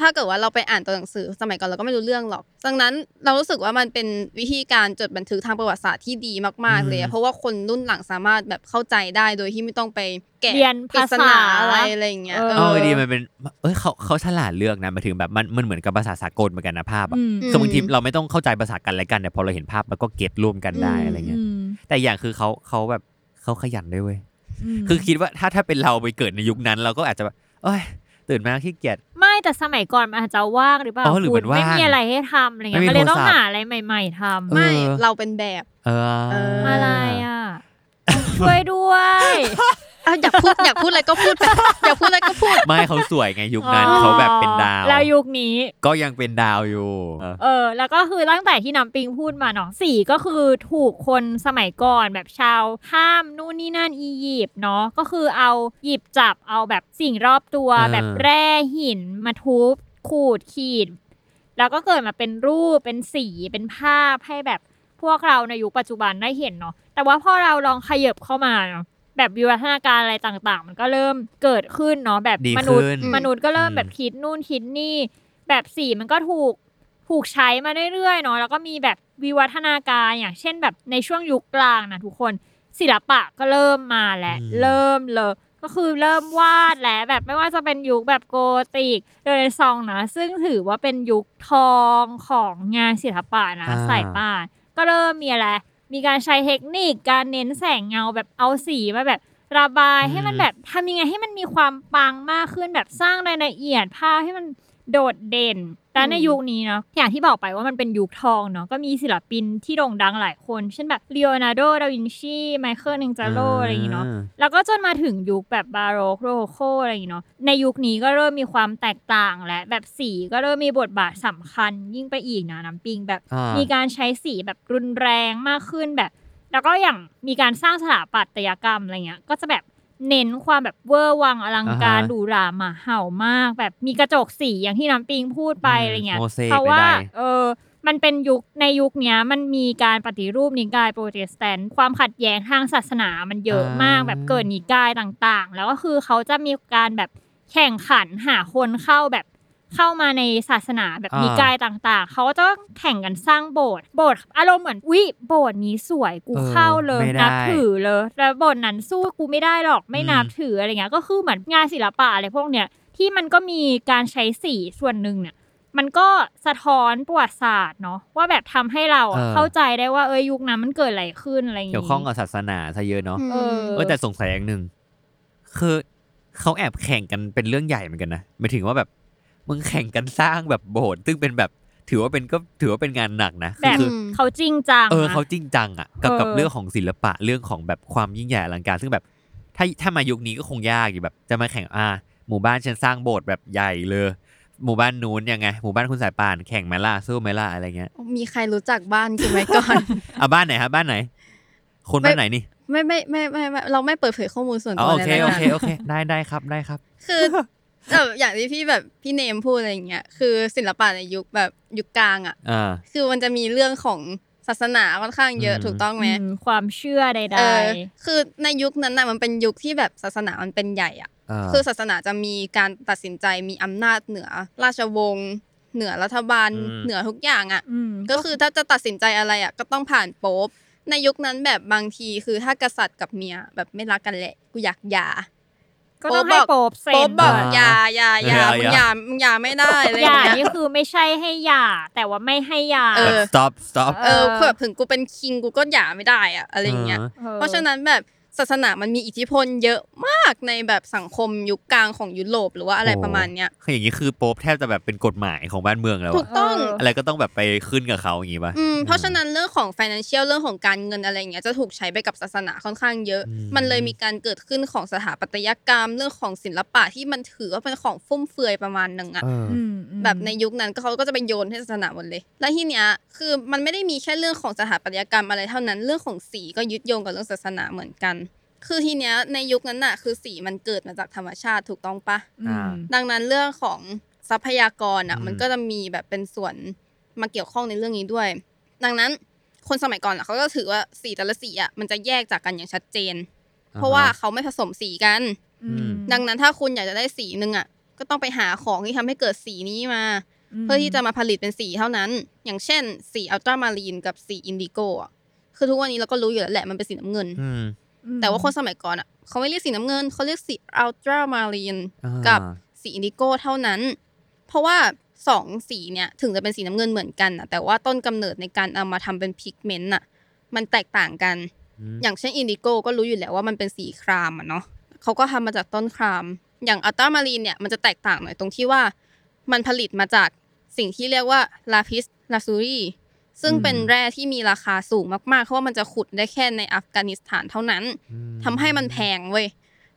[SPEAKER 3] ถ้าเกิดว่าเราไปอ่านตัวหนังสือสมัยก่อนเราก็ไม่รู้เรื่องหรอก ดังนั้นเรารู้สึกว่ามันเป็นวิธีการจดบันทึกทางประวัติศาสตร์ที่ดีมาก ๆ เลยอะเพราะว่าคนรุ่นหลังสามารถแบบเข้าใจได้โดยที่ไม่ต้องไปแกะ
[SPEAKER 2] เรียน
[SPEAKER 3] ปริ
[SPEAKER 2] ภา
[SPEAKER 3] ศ
[SPEAKER 2] ษา
[SPEAKER 3] นาอะไรอะไรอย่างเงี้ย
[SPEAKER 2] เออ
[SPEAKER 1] เออดีมันเป็นเอ้ยเขาเขาฉลาดเลือกนะหมายถึงแบบมันมันเหมือนกับภาษาสากลเหมือนกันนะภาพอะ
[SPEAKER 2] อืม
[SPEAKER 1] คือบางทีเราไม่ต้องเข้าใจภาษากันและกันแต่พอเราเห็นภาพมันก็เก็ตร่วมกันได้
[SPEAKER 3] อืม
[SPEAKER 1] อะไรเงี้ย
[SPEAKER 2] อืม
[SPEAKER 1] แต่อย่างคือเขาเขาแบบเขาขยันด้วยเว้ย
[SPEAKER 2] ม
[SPEAKER 1] คือคิดว่าถ้าถ้าเป็นเราไปเกิดในยุคนั้น เราก็อาจจะแบบเอ้ยตื่นมาขี้เกียจ
[SPEAKER 2] ไม่ แต่สมัยก่อนมันอาจจะว่างหรือเปล่า
[SPEAKER 1] อ๋อหรือ
[SPEAKER 2] คุ
[SPEAKER 1] มั
[SPEAKER 2] ณ
[SPEAKER 1] นว่าง
[SPEAKER 2] ไม่มีอะไรให้ทำอะไรเงี้
[SPEAKER 1] ไม่
[SPEAKER 2] ย
[SPEAKER 1] มี
[SPEAKER 2] มันเลยต้อง
[SPEAKER 1] โทรศัพท์
[SPEAKER 2] หาอะไรใหม่ ๆทำ
[SPEAKER 1] เออ
[SPEAKER 3] ไม่เราเป็นแบบ
[SPEAKER 1] เออ
[SPEAKER 3] เออ
[SPEAKER 2] อะไรอะช่วยด้วย
[SPEAKER 3] อะอยากพูดอยากพูดอะไรก็พูดไปอยากพูดอะไรก็พูด
[SPEAKER 1] ไม่เขาสวยไงยุคนั้น
[SPEAKER 2] อ๋อ
[SPEAKER 1] เขาแบบเป็นดาว
[SPEAKER 2] แล้วยุคนี้
[SPEAKER 1] ก็ยังเป็นดาวอยู่เออ
[SPEAKER 2] เออ แล้วก็คือตั้งแต่ที่น้ำปิงพูดมาเนาะสีก็คือถูกคนสมัยก่อนแบบชาวข้ามนู่นนี่นั่นอียิปต์เนาะก็คือเอาหยิบจับเอาแบบสิ่งรอบตัว
[SPEAKER 1] เออ
[SPEAKER 2] แบบแร่หินมาทุบขูดขีด แล้วก็เกิดมาเป็นรูปเป็นสีเป็นภาพให้แบบพวกเราในยุคปัจจุบันได้เห็นเนาะแต่ว่าพอเราลองขยับเข้ามาเนาะ แบบวิวัฒนาการอะไรต่างๆ มันก็เริ่มเกิดขึ้นเนาะแบบ
[SPEAKER 1] ดี
[SPEAKER 2] มนุษย์
[SPEAKER 1] ขึ้น
[SPEAKER 2] มนุษย์ก็เริ่ม
[SPEAKER 1] อืม
[SPEAKER 2] แบบคิดนู่นคิดนี่ แบบสีมันก็ถูกถูกใช้มาเรื่อยๆเนาะแล้วก็มีแบบวิวัฒนาการอย่างเช่นแบบในช่วงยุคกลางนะทุกคนศิลปะก็เริ่มมาแล้ว
[SPEAKER 1] อืม
[SPEAKER 2] เริ่มเลย ก็คือเริ่มวาดแล้วแบบไม่ว่าจะเป็นยุคแบบโกธิกเรเนซองส์นะ ซึ่งถือว่าเป็นยุคทองของงานศิลปะนะ
[SPEAKER 1] อ่า
[SPEAKER 2] สายป่านก็เริ่มมีอะไร มีการใช้เทคนิคการเน้นแสงเงาแบบเอาสีมาแบบระบายให้มันแบบทำยังไงให้มันมีความปังมากขึ้นแบบสร้างรายละเอียดภาพให้มัน โดดเด่นและใน
[SPEAKER 3] อืม
[SPEAKER 2] ยุคนี้เนาะอย่างที่บอกไปว่ามันเป็นยุคทองเนาะก็มีศิลปินที่โด่งดังหลายคน เช่นแบบลีโอนาร์โด ดาวินชี ไมเคิลเนงจาโลอะไรอย่างงี้เนาะแล้วก็จนมาถึงยุคแบบบาโรกโรโคอะไรอย่างงี้เนาะในยุคนี้ก็เริ่มมีความแตกต่างและแบบสีก็เริ่มมีบทบาทสำคัญยิ่งไปอีกนะน้ำปิงแบบ
[SPEAKER 1] อ่า
[SPEAKER 2] มีการใช้สีแบบรุนแรงมากขึ้นแบบแล้วก็อย่างมีการสร้างสถาปัตยกรรมอะไรเงี้ย ก็จะแบบ เน้นความแบบเวอร์วังอลังการ
[SPEAKER 1] อ่าฮะ
[SPEAKER 2] หรูหราหมาเห่ามาก แบบมีกระจกสีอย่างที่น้ำปิงพูดไป
[SPEAKER 1] อืม
[SPEAKER 2] อะไรเงี้ย
[SPEAKER 1] โมเสก
[SPEAKER 2] เพราะว่า
[SPEAKER 1] ใด
[SPEAKER 2] เออมันเป็นยุคในยุคเนี้ยมันมีการปฏิรูปนิกายโปรเตสแตนต์ความขัดแย้งทางศาสนามันเยอะมาก
[SPEAKER 1] อ่า
[SPEAKER 2] แบบเกิดนิกายต่างๆ แล้วก็คือเขาจะมีการแบบแข่งขันหาคนเข้าแบบ เข้ามาในศาสนาแบบ
[SPEAKER 1] อ่านิ
[SPEAKER 2] นิกายต่างๆ เขาก็จะแข่งกันสร้างโบสถ์โบสถ์อารมณ์เหมือนวิโบสถ์นี้สวยกู
[SPEAKER 1] เออ
[SPEAKER 2] เข้าเลย
[SPEAKER 1] ไม่ได้
[SPEAKER 2] นับถือเลยแล้วโบสถ์นั้นสู้กูไม่ได้หรอกไม่
[SPEAKER 1] อืม
[SPEAKER 2] นับถืออะไรเงี้ยก็คือเหมือนงานศิลปะอะไรพวกเนี้ยที่มันก็มีการใช้สีส่วนหนึ่งเนี่ยมันก็สะท้อนประวัติศาสตร์เนาะว่าแบบทำให้เราอะ
[SPEAKER 1] เออ
[SPEAKER 2] เข้าใจได้ว่าเอ้ยยุคนั้นมันเกิดอะไรขึ้นอะไรอย่าง
[SPEAKER 1] เกี่ยวข้องกับศาสนาซะเยอะเนาะ
[SPEAKER 2] เออ
[SPEAKER 1] เออแต่สงสัยอย่างหนึ่งคือเขาแอบแข่งกันเป็นเรื่องใหญ่เหมือนกันนะหมายถึงว่าแบบ มึงแข่งกันสร้างแบบโบสถ์ซึ่งเป็นแบบถือว่าเป็นก็ถือว่าเป็นงานหนักนะ
[SPEAKER 2] แบบ
[SPEAKER 1] คือ
[SPEAKER 2] เขาจริงจัง
[SPEAKER 1] เออ
[SPEAKER 2] นะ
[SPEAKER 1] เขาจริงจังอะกับกับ
[SPEAKER 2] เออ
[SPEAKER 1] เรื่องของศิลปะเรื่องของแบบความยิ่งใหญ่อลังการ ซึ่งแบบถ้าถ้ามายุคนี้ก็คงยากอยู่แบบ จะมาแข่งอ่าหมู่บ้านฉันสร้างโบสถ์แบบใหญ่เลย หมู่บ้านนู้นยังไง หมู่บ้านคุณสายป่านแข่งไหมล่ะสู้ไหมล่ะอะไรเงี้ย
[SPEAKER 3] มีใครรู้จักบ้านกูไหมก่อน
[SPEAKER 1] อะบ้านไหนครับบ้านไหน คนบ้านไหนนี่
[SPEAKER 3] ไม่ไม่ไม่ไม่ไม่เราไม่เปิดเผยข้อมูลส่วน
[SPEAKER 1] อ๋อ
[SPEAKER 3] ตัว
[SPEAKER 1] โอเค
[SPEAKER 3] ใน
[SPEAKER 1] โอ
[SPEAKER 3] ราย
[SPEAKER 1] เค
[SPEAKER 3] การ
[SPEAKER 1] โอเค ได้ได้ครับได้ครับ
[SPEAKER 3] คือ แบบอย่างที่พี่แบบพี่เนมพูดอะไรอย่างเงี้ยคือศิลปะในยุคแบบยุคกลางอะ
[SPEAKER 1] อ่า
[SPEAKER 3] คือมันจะมีเรื่องของศาสนาค่อนข้างเยอะ
[SPEAKER 1] อืม
[SPEAKER 3] ถูกต้องไหม
[SPEAKER 2] อืมความเชื่อใด
[SPEAKER 3] เออคือในยุคนั้นน่ะมันเป็นยุคที่แบบศาสนามันเป็นใหญ่อะ
[SPEAKER 1] อ่า
[SPEAKER 3] คือศาสนาจะมีการตัดสินใจมีอำนาจเหนือ ราชวงศ์เหนือรัฐบาล
[SPEAKER 1] อืม
[SPEAKER 3] เหนือทุกอย่างอะ
[SPEAKER 2] ๆอืม
[SPEAKER 3] ก็คือถ้าจะตัดสินใจอะไรอะก็ต้องผ่านโป๊ปในยุคนั้นแบบบางทีคือถ้ากษัตริย์กับเมียแบบไม่รักกันแหละกูอยากหย่า
[SPEAKER 2] ก็ต้องให้โป๊บเซ็น
[SPEAKER 3] โป๊ปบอก
[SPEAKER 2] ก่น
[SPEAKER 3] อย่าอย่าอย่า
[SPEAKER 1] อย่า
[SPEAKER 3] มึงอย่ามึงอย่าไม่ได้อะไรอ
[SPEAKER 2] อย่า
[SPEAKER 3] ย่างเงี้ย
[SPEAKER 2] นี่คือไม่ใช่ให้หย่าแต่ว่าไม่ให้หย่า
[SPEAKER 3] เอ
[SPEAKER 1] แบบ
[SPEAKER 3] อ
[SPEAKER 1] stop stop
[SPEAKER 3] เออคือแบบถึงกูเป็นคิงกูก็หย่าไม่ได้อะอะไรอย่างเงี้ย
[SPEAKER 2] ออ
[SPEAKER 3] เพราะฉะนั้นแบบ ศาสนามันมีอิทธิพลเยอะมากในแบบสังคมยุคกลางของยุโรปหรือว่าอะไร
[SPEAKER 1] โอ้
[SPEAKER 3] ประมาณเนี้ย
[SPEAKER 1] คืออย่างนี้คือโป๊ปแทบจะแบบเป็นกฎหมายของบ้านเมืองแล้ว
[SPEAKER 3] ถู
[SPEAKER 1] อะ
[SPEAKER 3] กต้อง
[SPEAKER 2] เออ
[SPEAKER 1] อะไรก็ต้องแบบไปขึ้นกับเขาอย่างงี้ป่ะ
[SPEAKER 3] อืมเพราะฉะนั้นเรื่องของ financial เรื่องของการเงินอะไรอย่างเงี้ยจะถูกใช้ไปกับศาสนาค่อนข้างเยอะ
[SPEAKER 1] อืม
[SPEAKER 3] มันเลยมีการเกิดขึ้นของสถาปัตยกรรมเรื่องของศิลปะที่มันถือว่าเป็นของฟุ่มเฟือยประมาณหนึ่งอะ
[SPEAKER 1] เออ
[SPEAKER 2] อืมอืม
[SPEAKER 3] แบบในยุคนั้นก็เขาก็จะไปโยนให้ศาสนาหมดเลย และที่เนี้ยคือมันไม่ได้มีแค่เรื่องของสถาปัตยกรรมอะไรเท่านั้นเรื่องของสีก็ยึดโยงกับเรื่องศาสนาเหมือนกัน คือทีเนี้ยในยุคนั้นน่ะ คือสีมันเกิดมาจากธรรมชาติถูกต้องปะ
[SPEAKER 2] อืม
[SPEAKER 3] ดังนั้นเรื่องของทรัพยากรอะ
[SPEAKER 1] อืม
[SPEAKER 3] มันก็จะมีแบบเป็นส่วนมาเกี่ยวข้องในเรื่องนี้ด้วย ดังนั้นคนสมัยก่อนอะเขาก็ถือว่าสีแต่ละสีอะมันจะแยกจากกันอย่างชัดเจน เพราะว่าเขาไม่ผสมสีกัน
[SPEAKER 2] อืม
[SPEAKER 3] ดังนั้นถ้าคุณอยากจะได้สีหนึ่งอะก็ต้องไปหาของที่ทำให้เกิดสีนี้มา เพื่อที่จะมาผลิตเป็นสีเท่านั้น อย่างเช่น สี ultramarine กับสี indigo อะคือทุกวันนี้เราก็รู้อยู่แล้วแหละมันเป็นสีน้ำเงิน
[SPEAKER 1] อืม
[SPEAKER 3] แต่ว่าคนสมัยก่อนอะเขาไม่เรียกสีน้ำเงินเขาเรียกสี ultramarine
[SPEAKER 1] อ่า
[SPEAKER 3] กับสี indigo เท่านั้น เพราะว่าสองสีเนี่ยถึงจะเป็นสีน้ำเงินเหมือนกันนะแต่ว่าต้นกำเนิดในการเอามาทำเป็น pigment น่ะมันแตกต่างกัน
[SPEAKER 1] อืม
[SPEAKER 3] อย่างเช่น indigo ก็รู้อยู่แล้วว่ามันเป็นสีครามอะเนาะเขาก็ทำมาจากต้นคราม อย่างอัลตรามารีนเนี่ยมันจะแตกต่างหน่อยตรงที่ว่า มันผลิตมาจากสิ่งที่เรียกว่าลาพิสลาซูรี ซึ่งเป็นแร่ที่มีราคาสูงมากๆเพราะว่ามันจะขุดได้แค่ในอัฟกานิสถานเท่านั้นทำให้มันแพงเว้ย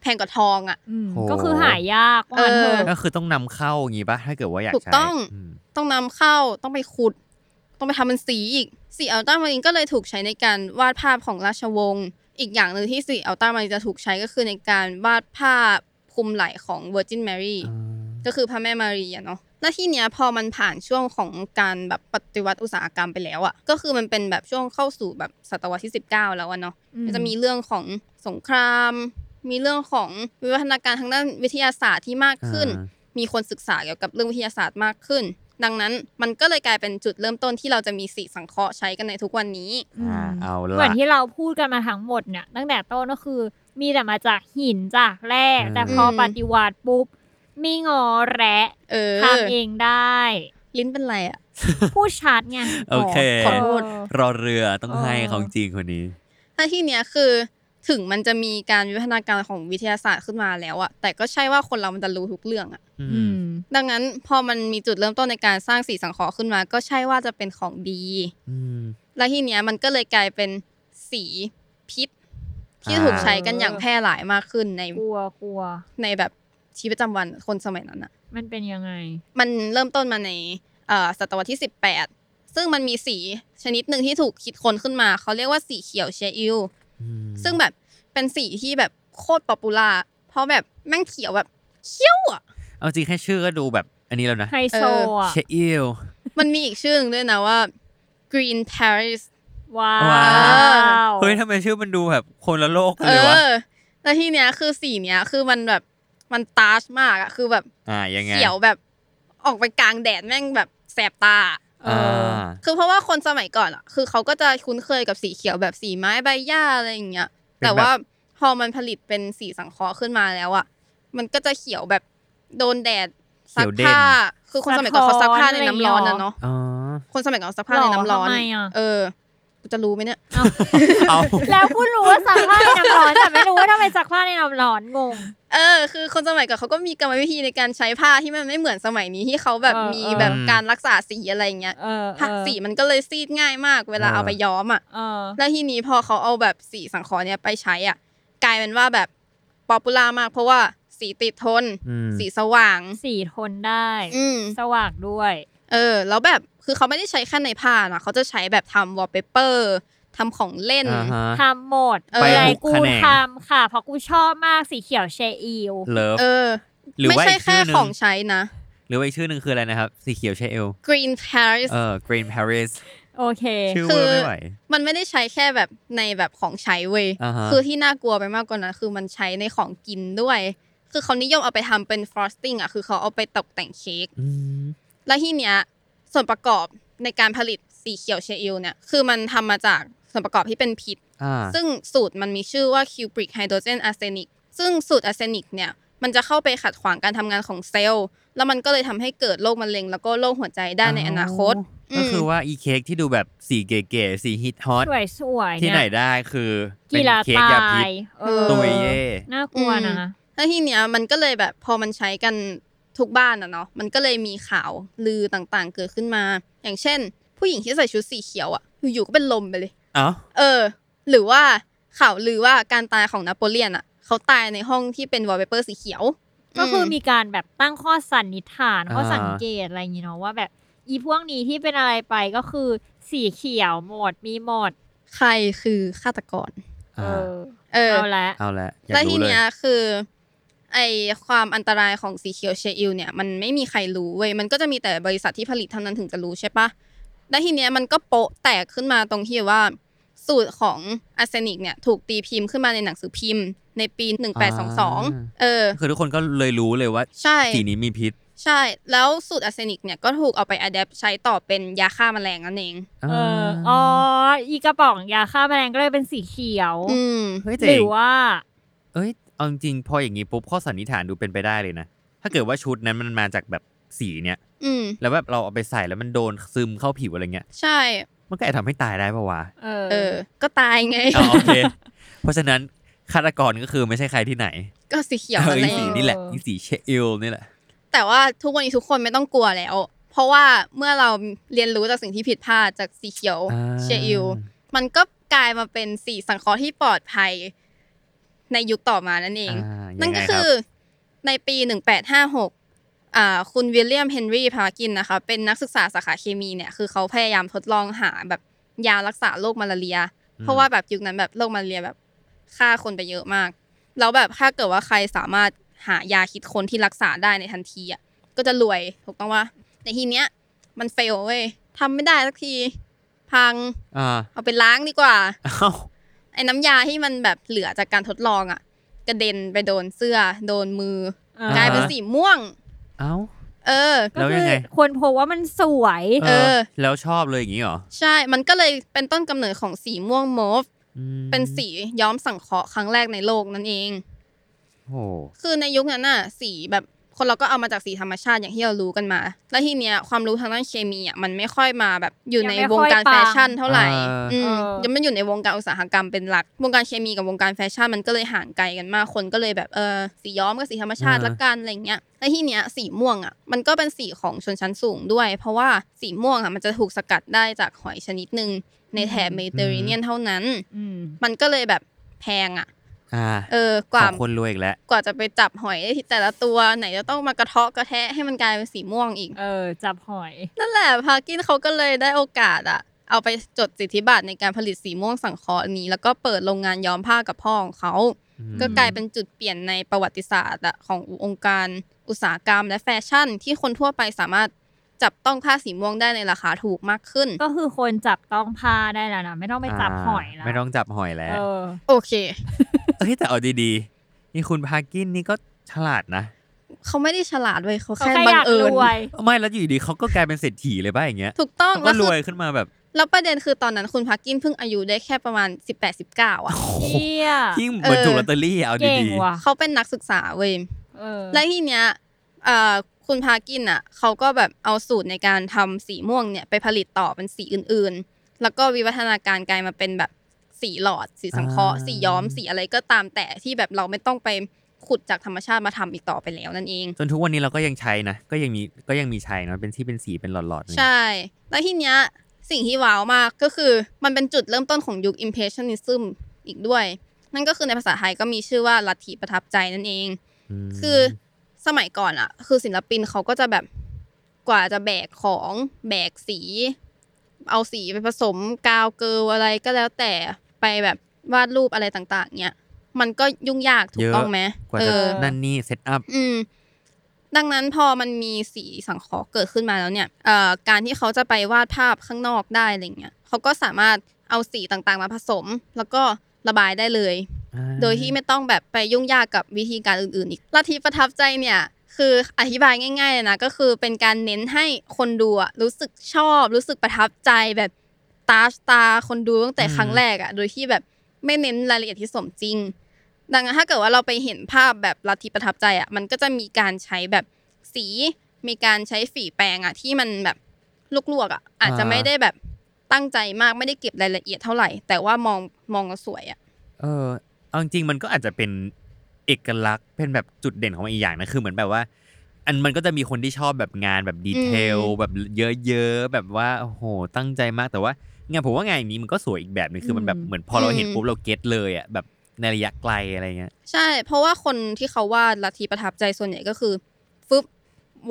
[SPEAKER 3] แพงกว่าทองอะ
[SPEAKER 2] อืม
[SPEAKER 1] โห
[SPEAKER 2] ก็คือหายากว่างั้นเถอะ
[SPEAKER 1] ก็คือต้องนำเข้าอย่างงี้ป่ะถ้าเกิดว่าอยาก
[SPEAKER 3] ถูก
[SPEAKER 1] ใช้
[SPEAKER 3] ต้อง
[SPEAKER 1] ม
[SPEAKER 3] ต้องนำเข้าต้องไปขุด ต้องไปทำเป็นสีอีกสีอัลตรามารินก็เลยถูกใช้ในการวาดภาพของราชวงศ์อีกอย่างหนึ่งที่สีอัลตรามารินจะถูกใช้ก็คือในการวาดภาพคลุมไหล่ของ Virgin Mary
[SPEAKER 1] อ่า
[SPEAKER 3] ก็คือพระแม่มารีอะเนาะ แล้วที่เนี้ยพอมันผ่านช่วงของการแบบปฏิวัติอุตสาหกรรมไปแล้วอะก็คือมันเป็นแบบช่วงเข้าสู่แบบศตวรรษที่ 19 แล้วอะเนาะ
[SPEAKER 2] อืม
[SPEAKER 3] มันจะมีเรื่องของสงคราม มีเรื่องของวิวัฒนาการทางด้านวิทยาศาสตร์ที่มากขึ้น
[SPEAKER 1] อ่า
[SPEAKER 3] มีคนศึกษาเกี่ยวกับเรื่องวิทยาศาสตร์มากขึ้น ดังนั้นมันก็เลยกลายเป็นจุดเริ่มต้นที่เราจะมีสีสังเคราะห์ใช้กันในทุกวันนี้
[SPEAKER 1] อ่าเอา
[SPEAKER 2] เหมือน
[SPEAKER 1] ละ
[SPEAKER 2] ที่เราพูดกันมาทั้งหมดเนี่ยตั้งแต่ต้นก็คือมีแต่มาจากหินจากแร่
[SPEAKER 1] อืม
[SPEAKER 2] แต่พออ
[SPEAKER 3] ม
[SPEAKER 2] ปฏิวัติปุ๊บ มีงอแระ
[SPEAKER 3] เออ
[SPEAKER 2] ทำเองได้
[SPEAKER 3] ลิ้นเป็นไรอะ
[SPEAKER 2] พูดชัดไง
[SPEAKER 1] โอเค
[SPEAKER 3] ขอโทษ
[SPEAKER 1] รอเรือต้องให้
[SPEAKER 2] เออ
[SPEAKER 1] ของจริงคนนี้
[SPEAKER 3] ถ้าที่เนี้ยคือถึงมันจะมีการวิวัฒนาการของวิทยาศาสตร์ขึ้นมาแล้วอะแต่ก็ใช่ว่าคนเรามันจะรู้ทุกเรื่องอะ
[SPEAKER 1] อื
[SPEAKER 2] อื
[SPEAKER 1] ม
[SPEAKER 2] ม
[SPEAKER 3] ดังนั้นพอมันมีจุดเริ่มต้นในการสร้างสีสังเคราะห์ขึ้นมา ก็ใช่ว่าจะเป็นของดี
[SPEAKER 1] อืม
[SPEAKER 3] และที่เนี้ยมันก็เลยกลายเป็นสีพิษ ที่
[SPEAKER 1] อ่า
[SPEAKER 3] ถูกใช้กันอย่างแพร่หลายมากขึ้นใน
[SPEAKER 2] กลัวกลัว
[SPEAKER 3] ในแบบ ชีวิตประจำวันคนสมัยนั้นอะ
[SPEAKER 2] มันเป็นยังไง
[SPEAKER 3] มันเริ่มต้นมาในเอ่อศตวรรษที่ 18 ซึ่งมันมีสีชนิดหนึ่งที่ถูกคิดค้นขึ้นมา เขาเรียกว่าสีเขียว Scheele อื
[SPEAKER 1] ม
[SPEAKER 3] ซึ่งแบบเป็นสีที่แบบโคตร popular เพราะแบบแม่งเขียวแบบเขียวอะ
[SPEAKER 1] เอาจริงแค่ชื่อก็ดูแบบอันนี้แล้วนะ
[SPEAKER 2] ไฮโซอะ
[SPEAKER 1] เชอิล
[SPEAKER 3] มันมีอีกชื่อหนึ่งด้วยนะว่า Green Paris
[SPEAKER 2] ว้า
[SPEAKER 1] ว้าว
[SPEAKER 2] ว
[SPEAKER 1] เฮ้ยทำไมชื่อมันดูแบบคนละโลกกัน
[SPEAKER 3] เอ
[SPEAKER 1] เลยวะ
[SPEAKER 3] อแล้วที่เนี้ยคือสีเนี้ยคือมันแบบ มันตาชมากอะคือแบบ
[SPEAKER 1] อ่ายังไง
[SPEAKER 3] เขียวแบบออกไปกลางแดดแม่งแบบแสบตา
[SPEAKER 2] เอ
[SPEAKER 1] อ่
[SPEAKER 2] อา
[SPEAKER 3] คือเพราะว่าคนสมัยก่อนอะคือเขาก็จะคุ้นเคยกับสีเขียวแบบสีไม้ใบหญ้าอะไรอย่างเงี้ย แต่ว่าพอมันผลิตเป็นสีสังเคราะห์ขึ้นมาแล้วอะมันก็จะเขียวแบบโดนแดดซักผ้า คือคนสมัยก่อนเขาซักผ้าในน้ำร้อนนะเนาะ
[SPEAKER 1] อ๋อ
[SPEAKER 3] คนสมัยก่อนซักผ้าในน้ำร้อน
[SPEAKER 2] หรอทำไมอะ
[SPEAKER 3] เออกู จะรู้ไหมเนี่ย
[SPEAKER 1] เอา
[SPEAKER 2] แล้วพูดรู้ว่าซักผ้าในน้ำร้อนแต่ไม่รู้ว่าทำไมซักผ้าในน้ำร้อนงง
[SPEAKER 3] เออ คือคนสมัยก่อนเขาก็มีกรรมวิธีในการใช้ผ้าที่มันไม่เหมือนสมัยนี้ที่เขาแบบ
[SPEAKER 2] เออ
[SPEAKER 3] มี
[SPEAKER 2] เออ
[SPEAKER 3] แบบการรักษาสีอะไรอย่างเงี้ย
[SPEAKER 2] เออ
[SPEAKER 3] ผ้า
[SPEAKER 2] เออ
[SPEAKER 3] สีมันก็เลยซีดง่ายมาก เวลา
[SPEAKER 1] เออ
[SPEAKER 3] เอาไปย้อมอะ
[SPEAKER 2] เออ
[SPEAKER 3] แล้วทีนี้พอเขาเอาแบบสีสังเคราะห์เนี่ยไปใช้อะ กลายเป็นว่าแบบป๊อปปูล่ามากเพราะว่าสีติดทน
[SPEAKER 1] อืม
[SPEAKER 3] สีสว่าง
[SPEAKER 2] สีทนได้
[SPEAKER 3] อืม
[SPEAKER 2] สว่างด้วย
[SPEAKER 3] เออ แล้วแบบ คือเขาไม่ได้ใช้แค่ในผ้านะเขาจะใช้แบบทำวอลเปเปอร์ทำของเล่น
[SPEAKER 1] อ่าฮะ
[SPEAKER 2] ทำหมด
[SPEAKER 3] เออ
[SPEAKER 2] อะไร
[SPEAKER 1] ไปทุก
[SPEAKER 2] กู
[SPEAKER 1] แขนง
[SPEAKER 2] ทำค่ะ เพราะกูชอบมากสีเขียวเชอิล
[SPEAKER 1] เลิฟ
[SPEAKER 3] เออ
[SPEAKER 1] หรือ
[SPEAKER 3] ไม่
[SPEAKER 1] ว่า
[SPEAKER 3] ใช่
[SPEAKER 1] อีก
[SPEAKER 3] แค่
[SPEAKER 1] ชื่อหนึ่ง
[SPEAKER 3] ของใช้นะ
[SPEAKER 1] หรือว่าอีกชื่อหนึ่งคืออะไรนะครับ สีเขียวเชเอล
[SPEAKER 3] Green Paris
[SPEAKER 1] เออ Green Paris
[SPEAKER 2] โอเค
[SPEAKER 1] ชื่อ
[SPEAKER 3] คือ
[SPEAKER 1] เวอร์ไม่ไหว
[SPEAKER 3] มันไม่ได้ใช้แค่แบบในแบบของใช้เว้ย
[SPEAKER 1] อ่าฮะ
[SPEAKER 3] คือที่น่ากลัวไปมากกว่านั้นคือมันใช้ในของกินด้วย คือเขานิยมเอาไปทำเป็น frosting อะคือเขาเอาไปตกแต่งเค้ก
[SPEAKER 1] อืม
[SPEAKER 3] แล้วที่เนี้ย ส่วนประกอบในการผลิตสีเขียวเชเลอเนี่ยคือมันทำมาจากส่วนประกอบที่เป็นพิษ
[SPEAKER 1] อ่า
[SPEAKER 3] ซึ่งสูตรมันมีชื่อว่า cupric hydrogen arsenic ซึ่งสูตร arsenic เนี่ยมันจะเข้าไปขัดขวางการทำงานของเซลล์ แล้วมันก็เลยทำให้เกิดโรคมะเร็ง แล้วก็โรคหัวใจได้ในอนาคตต
[SPEAKER 1] ก็คือ
[SPEAKER 3] ม
[SPEAKER 1] ว่าอีเค้กที่ดูแบบสีเก๋ๆสีฮิตฮอต
[SPEAKER 2] สวยสวยๆ
[SPEAKER 1] ที่
[SPEAKER 2] เนี่ย
[SPEAKER 1] ไหนได้คือเป็
[SPEAKER 2] กี
[SPEAKER 1] น
[SPEAKER 2] ฬา
[SPEAKER 1] เค้ก
[SPEAKER 2] ตายา
[SPEAKER 1] พิษ
[SPEAKER 2] ยเออ
[SPEAKER 1] ตัวเย่
[SPEAKER 2] น่ากลัวนะ
[SPEAKER 3] แล้วทีเนี้ยมันก็เลยแบบพอมันใช้กัน ทุกบ้านอะเนาะมันก็เลยมีข่าวลือต่างๆ เกิดขึ้นมา อย่างเช่น ผู้หญิงที่ใส่ชุดสีเขียวอะอยู่ๆก็เป็นลมไปเลย
[SPEAKER 1] เอ้า
[SPEAKER 3] เออ หรือว่าข่าวลือว่าการตายของนโปเลียนอะเขาตายในห้องที่เป็นวอลเปเปอร์สีเขียว
[SPEAKER 2] ก็คือ
[SPEAKER 3] ม
[SPEAKER 2] มีการแบบตั้งข้อสันนิษฐานข้อ
[SPEAKER 1] อ่า
[SPEAKER 2] สังเกตอะไรอย่างงี้เนาะว่าแบบอีพวกนี้ที่เป็นอะไรไปก็คือสีเขียวหมดมีหมด
[SPEAKER 3] ใครคือฆาตกร
[SPEAKER 2] เออ
[SPEAKER 3] เออ
[SPEAKER 2] เอาละ
[SPEAKER 1] เอาละอยาก
[SPEAKER 3] แล้วที
[SPEAKER 1] รู้เลย
[SPEAKER 3] เนี้ยคือ ไอความอันตรายของสีเขียวเชอิลเนี่ยมันไม่มีใครรู้เว้ยมันก็จะมีแต่บริษัทที่ผลิตเท่านั้นถึงจะรู้ใช่ปะแล้วทีเนี้ยมันก็โปะแตกขึ้นมาตรงที่ว่า สูตรของอาร์เซนิกเนี่ยถูกตีพิมพ์ขึ้นมาในหนังสือพิมพ์ ในปี 1822 เออ
[SPEAKER 1] คือทุกคนก็เลยรู้เลยว่า
[SPEAKER 3] ใช่
[SPEAKER 1] สีนี้มีพิษ
[SPEAKER 3] ใช่ แล้วสูตรอาร์เซนิกเนี่ยก็ถูกเอาไปอัดแอปใช้ต่อเป็นยาฆ่าแมลงนั่นเอง
[SPEAKER 2] เอออ๋ออีกระป๋องยาฆ่าแมลงก็เลยเป็นสีเขียว
[SPEAKER 3] อืม
[SPEAKER 1] เฮ้ย
[SPEAKER 2] ห
[SPEAKER 1] เจ๋
[SPEAKER 2] รื
[SPEAKER 1] ง
[SPEAKER 2] อว่า
[SPEAKER 1] เอ้ย เอาจริงๆพออย่างนี้ปุ๊บข้อสันนิษฐานดูเป็นไปได้เลยนะ ถ้าเกิดว่าชุดนั้นมันมาจากแบบสีเนี้ย
[SPEAKER 3] อืม
[SPEAKER 1] แล้วแบบเราเอาไปใส่แล้วมันโดนซึมเข้าผิวอะไรเงี้ย
[SPEAKER 3] ใช่
[SPEAKER 1] มันก็อาจทำให้ตายได้ปะวะ
[SPEAKER 2] เออ
[SPEAKER 3] เออ ก็ตายไง
[SPEAKER 1] อ๋อโอเค เพราะฉะนั้นฆาตกรก็คือไม่ใช่ใครที่ไหน
[SPEAKER 3] ก็สีเขียว
[SPEAKER 1] เออ
[SPEAKER 3] นั่น
[SPEAKER 1] อี
[SPEAKER 3] เอ
[SPEAKER 1] สี
[SPEAKER 3] ง
[SPEAKER 1] นี่แหละอีสีเชอิลนี่แหละ
[SPEAKER 3] แต่ว่าทุกวันนี้ทุกคนไม่ต้องกลัวแล้ว เพราะว่าเมื่อเราเรียนรู้จากสิ่งที่ผิดพลาดจากสีเขียว
[SPEAKER 1] อ่า
[SPEAKER 3] เชอิลมันก็กลายมาเป็นสีสังเคราะห์ที่ปลอดภัย ในยุคต่อมานั่นเอง
[SPEAKER 1] อ่า
[SPEAKER 3] นั่น
[SPEAKER 1] ยังไง
[SPEAKER 3] ก็
[SPEAKER 1] รับ
[SPEAKER 3] คือในปี 1856อ่าคุณวิลเลียมเฮนรี่พากินนะคะเป็นนักศึกษาสาขาเคมีเนี่ยคือเขาพยายามทดลองหาแบบยารักษาโรคมาลาเรีย เพราะว่าแบบยุคนั้นแบบโรคมาลาเรียแบบฆ่าคนไปเยอะมาก แล้วแบบถ้าเกิดว่าใครสามารถหายาคิดคนที่รักษาได้ในทันทีอะก็จะรวยถูกต้องว่าแต่ทีเนี้ยมันเฟลเว้ยทำไม่ได้สักที พัง
[SPEAKER 1] อ่า
[SPEAKER 3] เอาไปล้างดีกว่า
[SPEAKER 1] เอ้า
[SPEAKER 3] ไอ้น้ำยาที่มันแบบเหลือจากการทดลองอะ กระเด็นไปโดนเสื้อ โดนมือ
[SPEAKER 2] เออก
[SPEAKER 3] ลายเป็นสีม่วง
[SPEAKER 1] เอ้า
[SPEAKER 3] เออ
[SPEAKER 2] ก็
[SPEAKER 1] แล้ว
[SPEAKER 2] คื
[SPEAKER 1] ยั
[SPEAKER 2] อง
[SPEAKER 1] ไง
[SPEAKER 2] คนพบว่ามันสวย
[SPEAKER 3] เออ
[SPEAKER 1] แล้วชอบเลยอย่างนี้เหรอ
[SPEAKER 3] ใช่ มันก็เลยเป็นต้นกำเนิดของสีม่วงโมฟ
[SPEAKER 1] อืม
[SPEAKER 3] เป็นสีย้อมสังเคราะห์ครั้งแรกในโลกนั่นเอง
[SPEAKER 1] โอ้
[SPEAKER 3] คือในยุคนั้นน่ะ สีแบบ คนเราก็เอามาจากสีธรรมชาติอย่างที่เรารู้กันมา แล้วทีเนี้ยความรู้ทางด้านเคมีอะมันไม่ค่อยมาแบบอยู่ในวงการแฟชั่นเท่าไหร่อืมยังไม่อยู่ในวงการอุตสาหกรรมเป็นหลัก วงการเคมีกับวงการแฟชั่นมันก็เลยห่างไกลกันมาก คนก็เลยแบบเออสีย้อมกับสีธรรมชาติละกันอะไรเงี้ย แล้วทีเนี้ยสีม่วงอะมันก็เป็นสีของชนชั้นสูงด้วย เพราะว่าสีม่วงอะมันจะถูกสกัดได้จากหอยชนิดหนึ่งในแถบเมดิเตอร์เรเนียนเท่านั้น
[SPEAKER 2] อืม
[SPEAKER 3] มันก็เลยแบบแพงอะ
[SPEAKER 1] อ่า
[SPEAKER 3] เออก
[SPEAKER 1] ข
[SPEAKER 3] ว่า
[SPEAKER 1] องคนรวยอีกแล้ว
[SPEAKER 3] กว่าจะไปจับหอยได้ที่แต่ละตัวไหนจะต้องมากระเทาะกระแทะให้มันกลายเป็นสีม่วงอีก
[SPEAKER 2] เออ จับหอย
[SPEAKER 3] นั่นแหละพากินเขาก็เลยได้โอกาสอะเอาไปจดสิทธิบัตรในการผลิตสีม่วงสังเคราะห์นี้ แล้วก็เปิดโรงงานย้อมผ้ากับพ่อของเขา
[SPEAKER 1] อืม
[SPEAKER 3] ก็กลายเป็นจุดเปลี่ยนในประวัติศาสตร์อะขององค์การอุตสาหกรรมและแฟชั่น ที่คนทั่วไปสามารถจับต้องผ้าสีม่วงได้ในราคาถูกมากขึ้น
[SPEAKER 2] ก็คือคนจับต้องผ้าได้แล้วนะไม่ต้องไปจับหอยแล้ว
[SPEAKER 1] ไม่ต้องจับหอยแล้ว
[SPEAKER 2] เออ
[SPEAKER 3] โอเค
[SPEAKER 1] เอ้ยแต่เอาดีๆนี่คุณพากินนี่ก็ฉลาดนะ
[SPEAKER 3] เขาไม่ได้ฉลาดเว้ยเขา
[SPEAKER 2] เขา
[SPEAKER 3] แค่
[SPEAKER 2] แค่
[SPEAKER 3] บั
[SPEAKER 2] องยาก
[SPEAKER 3] เอิ
[SPEAKER 2] ร
[SPEAKER 3] ญ
[SPEAKER 2] วย
[SPEAKER 1] ไม่แล้วอยู่ดีเขาก็กลายเป็นเศรษฐีเลยป่ะอย่างเงี้ย
[SPEAKER 3] ถูกต้อง
[SPEAKER 1] เขาก็
[SPEAKER 3] แล้ว
[SPEAKER 1] ร
[SPEAKER 3] คือ
[SPEAKER 1] วยขึ้นมาแบบ
[SPEAKER 3] แล้วประเด็นคือตอนนั้นคุณพากินเพิ่งอายุได้แค่ประมาณ 18-19อะ
[SPEAKER 2] เชี่ย
[SPEAKER 1] ยิ่งเหมือน
[SPEAKER 3] เออ
[SPEAKER 1] ถูกลอตเตอรี่อะเอา
[SPEAKER 2] เก่ง
[SPEAKER 1] ดี
[SPEAKER 2] ว่ะ
[SPEAKER 3] เขาเป็นนักศึกษาเว้ย
[SPEAKER 2] เออ
[SPEAKER 3] และทีเนี้ยเอ่อคุณพากินอะเขาก็แบบเอาสูตรในการทำสีม่วงเนี่ยไปผลิตต่อเป็นสีอื่นๆ แล้วก็วิวัฒนาการกลายมาเป็นแบบ สีหลอด สีสังเคราะห์สีย้อมสีอะไรก็ตามแต่ที่แบบเราไม่ต้องไปขุดจากธรรมชาติมาทำอีกต่อไปแล้วนั่นเอง
[SPEAKER 1] ๆจนทุกวันนี้เราก็ยังใช้นะ ก็ยังมีก็ยังมีใช้เนอะเป็นที่เป็นสีเป็นหลอดๆนี่
[SPEAKER 3] ใช่ แล้วทีเนี้ยสิ่งที่ว้าวมากก็คือมันเป็นจุดเริ่มต้นของยุค impressionism อีกด้วย นั่นก็คือในภาษาไทยก็มีชื่อว่าลัทธิประทับใจนั่นเอง
[SPEAKER 1] ม
[SPEAKER 3] คือสมัยก่อนอะคือศิลปินเขาก็จะแบบกว่าจะแบกของแบกสี เอาสีไปผสมกาวเกลอะไรก็แล้วแต่ ไปแบบวาดรูปอะไรต่างๆเนี่ยมันก็ยุ่งยากถูกต้องไหม
[SPEAKER 1] กว่า
[SPEAKER 3] เอ
[SPEAKER 1] จะ
[SPEAKER 3] อ
[SPEAKER 1] นั่นนี่เซตอัพ
[SPEAKER 3] อืมดังนั้นพอมันมีสีสังเคราะห์เกิดขึ้นมาแล้วเนี่ยเอ่อการที่เขาจะไปวาดภาพข้างนอกได้อะไรเงี้ยเขาก็สามารถเอาสีต่างๆมาผสม แล้วก็ระบายได้เลย โดยที่ไม่ต้องแบบไปยุ่งยากกับวิธีการอื่นๆอีกลัทธิประทับใจเนี่ย คืออธิบายง่ายๆเลยนะก็คือเป็นการเน้นให้คนดูอะรู้สึกชอบ รู้สึกประทับใจแบบ ตาตาคนดูตั้งแต่ครั้งแรกอะโดยที่แบบไม่เน้นรายละเอียดที่สมจริง ดังนั้นถ้าเกิดว่าเราไปเห็นภาพแบบลัทธิประทับใจอะมันก็จะมีการใช้แบบสี มีการใช้ฝีแปรงอะที่มันแบบลวกๆอะอาจจะไม่ได้แบบตั้งใจมากไม่ได้เก็บรายละเอียดเท่าไหร่ แต่ว่ามองมองแล้วสวยอะ
[SPEAKER 1] เออเอาจริงๆมันก็อาจจะเป็นเอกลักษณ์เป็นแบบจุดเด่นของมันอีกอย่างนะคือเหมือนแบบว่า อันมันก็จะมีคนที่ชอบแบบงานแบบดีเทล
[SPEAKER 3] อืม
[SPEAKER 1] แบบเยอะๆแบบว่าโอ้โหตั้งใจมากแต่ว่างานผมว่างานอย่างนี้มันก็สวยอีกแบบหนึงคือมันแบบ
[SPEAKER 2] อืม
[SPEAKER 1] เหมือนพอเราเห็นปุ๊บเราเก็ตเลยอะแบบในระยะไกลอะไรเงี้ย
[SPEAKER 3] ใช่ เพราะว่าคนที่เขาวาดลัทธิประทับใจส่วนใหญ่ก็คือฟึบ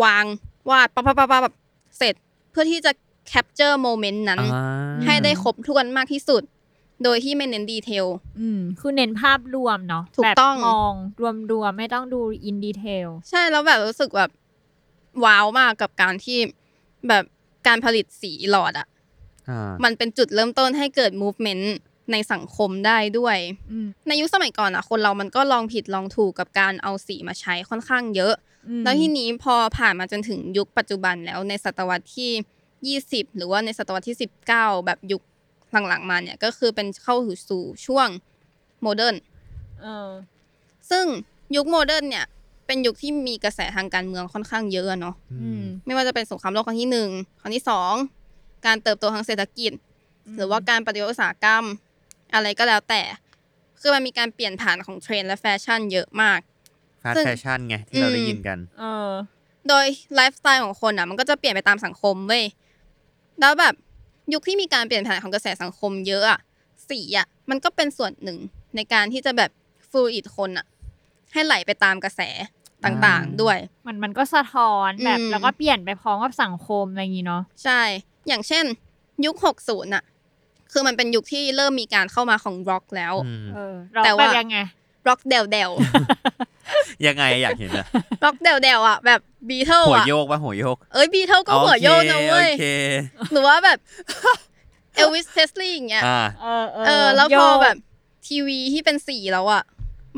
[SPEAKER 3] วางวาดปั๊บปั๊บปั๊บปั๊บแบบเสร็จเพื่อที่จะ capture moment นั้น
[SPEAKER 1] อ่า
[SPEAKER 3] ให้ได้ครบถ้วนมากที่สุด โดยที่ไม่เน้น detail
[SPEAKER 2] อืม คือเน้นภาพรวมเนาะ
[SPEAKER 3] ถูกต้อง
[SPEAKER 2] แบบมองรวมๆไม่ต้องดู in detail
[SPEAKER 3] ใช่ แล้วแบบรู้สึกแบบว้าวมากกับการที่แบบการผลิตสีหลอดอะ
[SPEAKER 1] อ่า
[SPEAKER 3] มันเป็นจุดเริ่มต้นให้เกิด movement ในสังคมได้ด้วย
[SPEAKER 2] อืม
[SPEAKER 3] ในยุคสมัยก่อนอะคนเรามันก็ลองผิดลองถูกกับการเอาสีมาใช้ค่อนข้างเยอะ
[SPEAKER 2] อืม
[SPEAKER 3] แล้วทีนี้พอผ่านมาจนถึงยุคปัจจุบันแล้วในศตวรรษที่ 20 หรือว่าในศตวรรษที่ 19 แบบยุค หลังๆมาเนี่ยก็คือเป็นเข้าสู่ช่วงโมเดิร์น
[SPEAKER 2] เออ
[SPEAKER 3] ซึ่งยุคโมเดิร์นเนี่ย เป็นยุคที่มีกระแสทางการเมืองค่อนข้างเยอะอะเนาะ
[SPEAKER 2] อืม
[SPEAKER 3] ไม่ว่าจะเป็นสงครามโลกครั้งที่หนึ่งครั้งที่สองการเติบโตทางเศรษฐกิจ หรือว่าการปฏิวัติอุตสาหกรรม อะไรก็แล้วแต่ คือมันมีการเปลี่ยนผ่านของเทรนด์และแฟชั่นเยอะมาก
[SPEAKER 1] ฟาส
[SPEAKER 3] ซึ่ง
[SPEAKER 1] แฟชั่นไงที่เราได้ยินกัน
[SPEAKER 2] เออ
[SPEAKER 3] โดยไลฟ์สไตล์ของคนอะ มันก็จะเปลี่ยนไปตามสังคมเว้ยแล้วแบบ ยุคที่มีการเปลี่ยนผ่านของกระแสสังคมเยอะอะสีอะมันก็เป็นส่วนหนึ่งในการที่จะแบบ fluid คนอะให้ไหลไปตามกระแสต่างๆด้วย
[SPEAKER 2] มันมันก็สะท้อนแบบ
[SPEAKER 3] อืม
[SPEAKER 2] แล้วก็เปลี่ยนไปพร้อมกับสังคมอะไรอย่างงี้เนาะ
[SPEAKER 3] ใช่ อย่างเช่น ยุค60อะคือมันเป็นยุคที่เริ่มมีการเข้ามาของร็อกแล้ว
[SPEAKER 1] อืม
[SPEAKER 2] เออเรา
[SPEAKER 3] แต่
[SPEAKER 2] แบบ
[SPEAKER 3] ว่า
[SPEAKER 2] ยังไง
[SPEAKER 3] ร็อกเดวเดว
[SPEAKER 1] ยังไงอยากเห็นอะ
[SPEAKER 3] ร็อกเดวเดวอะแบบบีเทิล
[SPEAKER 1] หัวโยกปะหัวโยก
[SPEAKER 3] เอ้ยบีเทิลก็หัวโยกนะเว้ยหรือว่าแบบเอลวิสเพรสลีย์อย่างเงี้ย
[SPEAKER 2] เออเออ
[SPEAKER 3] แล้วพอแบบทีวีที่เป็นสีแล้วอะ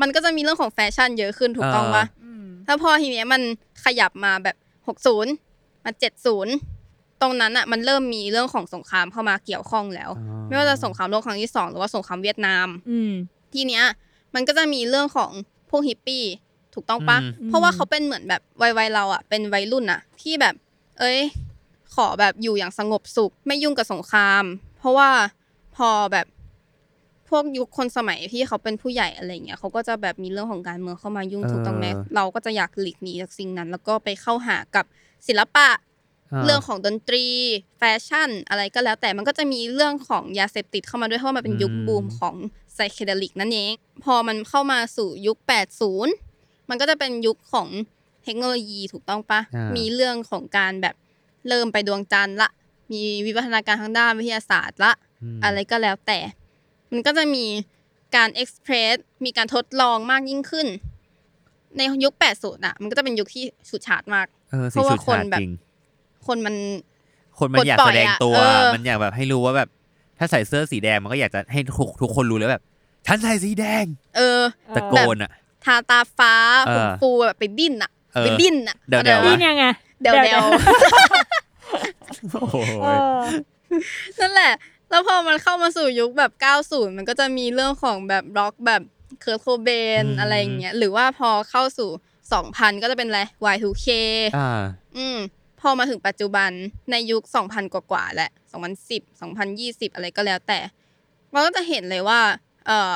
[SPEAKER 3] มันก็จะมีเรื่องของแฟชั่นเยอะขึ้นถูกต้องปะถ้าพอทีเนี้ยมันขยับมาแบบ60มา70ตรงนั้นอะมันเริ่มมีเรื่องของสงครามเข้ามาเกี่ยวข้องแล้ว ไม่ว่าจะสงครามโลกครั้งที่สองหรือว่าสงครามเวียดนาม
[SPEAKER 2] อืม
[SPEAKER 3] ทีเนี้ย มันก็จะมีเรื่องของพวกฮิปปี้ ถูกต้องปะ
[SPEAKER 1] อืม
[SPEAKER 3] เพราะว่าเขาเป็นเหมือนแบบวัยวัยเราอะเป็นวัยรุ่นอะ ที่แบบ เอ้ย ขอแบบอยู่อย่างสงบสุข ไม่ยุ่งกับสงคราม เพราะว่าพอแบบพวกยุคคนสมัยที่เขาเป็นผู้ใหญ่อะไรเงี้ยเขาก็จะแบบมีเรื่องของการเมืองเข้ามายุ่ง
[SPEAKER 1] เออ
[SPEAKER 3] ถูกต้องไหมเราก็จะอยากหลีกหนีจากสิ่งนั้น แล้วก็ไปเข้าหากับศิลปะ เรื่องของดนตรี แฟชั่น อะไรก็แล้ว แต่มันก็จะมีเรื่องของยาเสพติดเข้ามาด้วยเพราะว่ามันเป็นยุค
[SPEAKER 1] อืม
[SPEAKER 3] บูมของไซเคเดลิกนั่นเอง พอมันเข้ามาสู่ยุค 80 มันก็จะเป็นยุคของเทคโนโลยีถูกต้องปะ
[SPEAKER 1] อ่ามี
[SPEAKER 3] มีเรื่องของการแบบเริ่มไปดวงจันทร์ละ มีวิวัฒนาการทางด้านวิทยาศาสตร์ละ
[SPEAKER 1] ม
[SPEAKER 3] อะไรก็แล้วแต่ มันก็จะมีการเอ็กซ์เพรสมีการทดลองมากยิ่งขึ้น ในยุค80อะ มันก็จะเป็นยุคที่ฉุดฉาดมาก
[SPEAKER 1] เออ
[SPEAKER 3] เพ
[SPEAKER 1] สี
[SPEAKER 3] ราะว่า
[SPEAKER 1] สุด
[SPEAKER 3] คน
[SPEAKER 1] ขาด
[SPEAKER 3] แบบ
[SPEAKER 1] จริง
[SPEAKER 3] คนมัน
[SPEAKER 1] คนมันอยาก
[SPEAKER 3] ปลดปล่
[SPEAKER 1] แส
[SPEAKER 3] อย
[SPEAKER 1] ดง
[SPEAKER 3] อะ
[SPEAKER 1] ตัว
[SPEAKER 3] เออ
[SPEAKER 1] มันอยากแบบให้รู้ว่าแบบ ถ้าใส่เสื้อสีแดงมันก็อยากจะให้ทุกทุกคนรู้เลยว่าแบบฉันใส่สีแดง
[SPEAKER 3] เออ
[SPEAKER 1] ตะโกนอะ
[SPEAKER 3] ทาตาฟ้า
[SPEAKER 1] เออ
[SPEAKER 3] ฟูๆแบบไปดิ้นอะ
[SPEAKER 1] เออ
[SPEAKER 3] ไปดิ้นอะ
[SPEAKER 1] เดี๋ยวๆ
[SPEAKER 3] ข้าใจ
[SPEAKER 2] นี่
[SPEAKER 3] ปะ
[SPEAKER 2] เนี่ยไง
[SPEAKER 3] เดี๋ยว
[SPEAKER 2] เดี๋
[SPEAKER 3] เดี๋
[SPEAKER 2] ย
[SPEAKER 3] ยวว
[SPEAKER 1] โอ้โห
[SPEAKER 2] เออ
[SPEAKER 3] นั่นแหละ แล้วพอมันเข้ามาสู่ยุคแบบ 90 มันก็จะมีเรื่องของแบบร็อกแบบเคิร์ o โคเบน
[SPEAKER 1] อืม
[SPEAKER 3] อะไรอย่างเงี้ยหรือว่าพอเข้าสู่ 2000 ก็จะเป็นอะไร Y2K
[SPEAKER 1] อ่า
[SPEAKER 3] อืมพอมาถึงปัจจุบันในยุค 2000 กว่าๆแหละ 2010 2020 อะไรก็แล้วแต่ เราก็จะเห็นเลยว่า เออ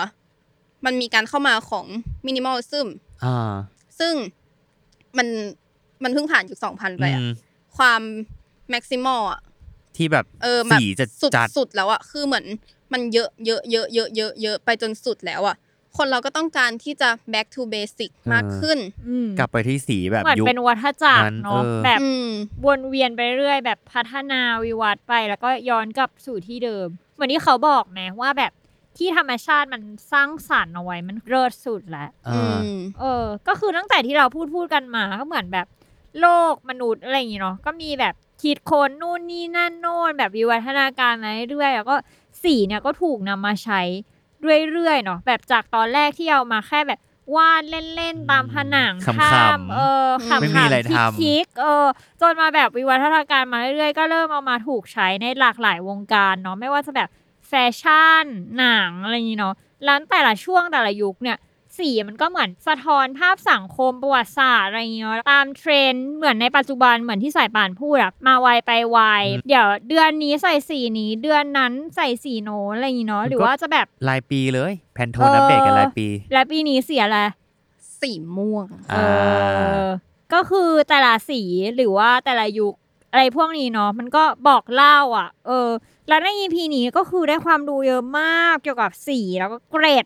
[SPEAKER 3] มันมีการเข้ามาของมินิมอลซึม
[SPEAKER 1] อ่า
[SPEAKER 3] ซึ่งมันมันเพิ่งผ่านยุค2000ไปอะ
[SPEAKER 1] อืม
[SPEAKER 3] ความแม็กซิมอลอะ
[SPEAKER 1] ที่แบบ
[SPEAKER 3] เออแบบ
[SPEAKER 1] สีจะ
[SPEAKER 3] สุด
[SPEAKER 1] จัด
[SPEAKER 3] สุดแล้วอะคือเหมือนมันเยอะเยอะเยอะเยอะเยอะเยอะไปจนสุดแล้วอะคนเราก็ต้องการที่จะ back to basic มากขึ้น
[SPEAKER 2] อืม
[SPEAKER 1] กลับไปที่สีแบบ
[SPEAKER 2] เหมือน
[SPEAKER 1] ยุค
[SPEAKER 2] เป็นวัฏจักร
[SPEAKER 1] นั้น
[SPEAKER 2] เนาะ
[SPEAKER 1] เออ
[SPEAKER 2] แบบ
[SPEAKER 3] อืม
[SPEAKER 2] วนเวียนไปเรื่อยแบบพัฒนาวิวัฒน์ไป แล้วก็ย้อนกลับสู่ที่เดิม เหมือนที่เขาบอกนะว่าแบบ ที่ธรรมชาติมันสร้างสรรค์เอาไว้มันเลิศสุดแล้ว
[SPEAKER 1] อ่า
[SPEAKER 3] อืม
[SPEAKER 2] เออ ก็คือตั้งแต่ที่เราพูดพูดกันมาก็เหมือนแบบ โลกมนุษย์อะไรอย่างงี้เนาะก็มีแบบคิดค้นนู่นนี่นั่นโน่นแบบวิวัฒนาการมาเรื่อยๆแล้วก็สีเนี่ยก็ถูกนำมาใช้เรื่อยๆเนาะแบบจากตอนแรกที่เอามาแค่แบบวาดเล่นๆตามผนัง
[SPEAKER 1] ขำๆ
[SPEAKER 2] ข้ามเออขำๆ
[SPEAKER 1] ไม่มีอะไรทำ
[SPEAKER 2] คิกๆเออ จนมาแบบวิวัฒนาการมาเรื่อยๆ ก็เริ่มเอามาถูกใช้ในหลากหลายวงการเนาะไม่ว่าจะแบบ แฟชั่น หนังอะไรอย่างนี้เนาะแล้วแต่ละช่วงแต่ละยุคเนี่ยสีมันก็เหมือนสะท้อนภาพสังคมประวัติศาสตร์อะไรอย่างเงี้ยตามเทรนด์เหมือนในปัจจุบันเหมือนที่สายป่านพูดอะมาไวไปไวเดี๋ยวเดือนนี้ใส่สีนี้ เดือนนั้นใส่สีโน้นอะไรอย่างงี้เนาะหรือว่าจะแบบ
[SPEAKER 1] รายปีเลย Pantone update กันรายปี
[SPEAKER 2] และปีนี้เสียอะไร
[SPEAKER 3] สีม่วง
[SPEAKER 1] อ่า
[SPEAKER 2] เออก็คือแต่ละสีหรือว่าแต่ละยุคอะไรพวกนี้เนาะมันก็บอกเล่าอะ เออ แล้วใน EP นี้ก็คือได้ความรู้เยอะมากเกี่ยวกับสีแล้วก็เกรด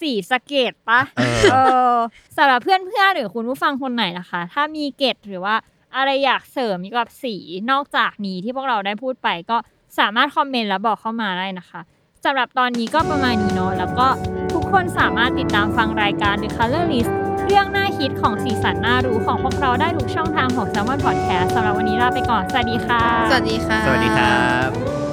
[SPEAKER 2] สีสะเก็ตปะ
[SPEAKER 1] เออ
[SPEAKER 2] เออสำหรับเพื่อนๆหรือคุณผู้ฟังคนไหนล่ะคะ ถ้ามีเกรดหรือว่าอะไรอยากเสริมเกี่ยวกับสีนอกจากนี้ที่พวกเราได้พูดไปก็สามารถคอมเมนต์แล้วบอกเข้ามาได้นะคะสำหรับตอนนี้ก็ประมาณนี้เนาะแล้วก็ทุกคนสามารถติดตามฟังรายการ The Color List เรื่องน่าคิดของสีสันน่ารู้ของพวกเราได้ทุกช่องทางของ Salmon Podcast สำหรับวันนี้ลาไปก่อน สวัสดีค่ะ
[SPEAKER 3] สวัสดีค่ะ
[SPEAKER 1] สวัสดีครับ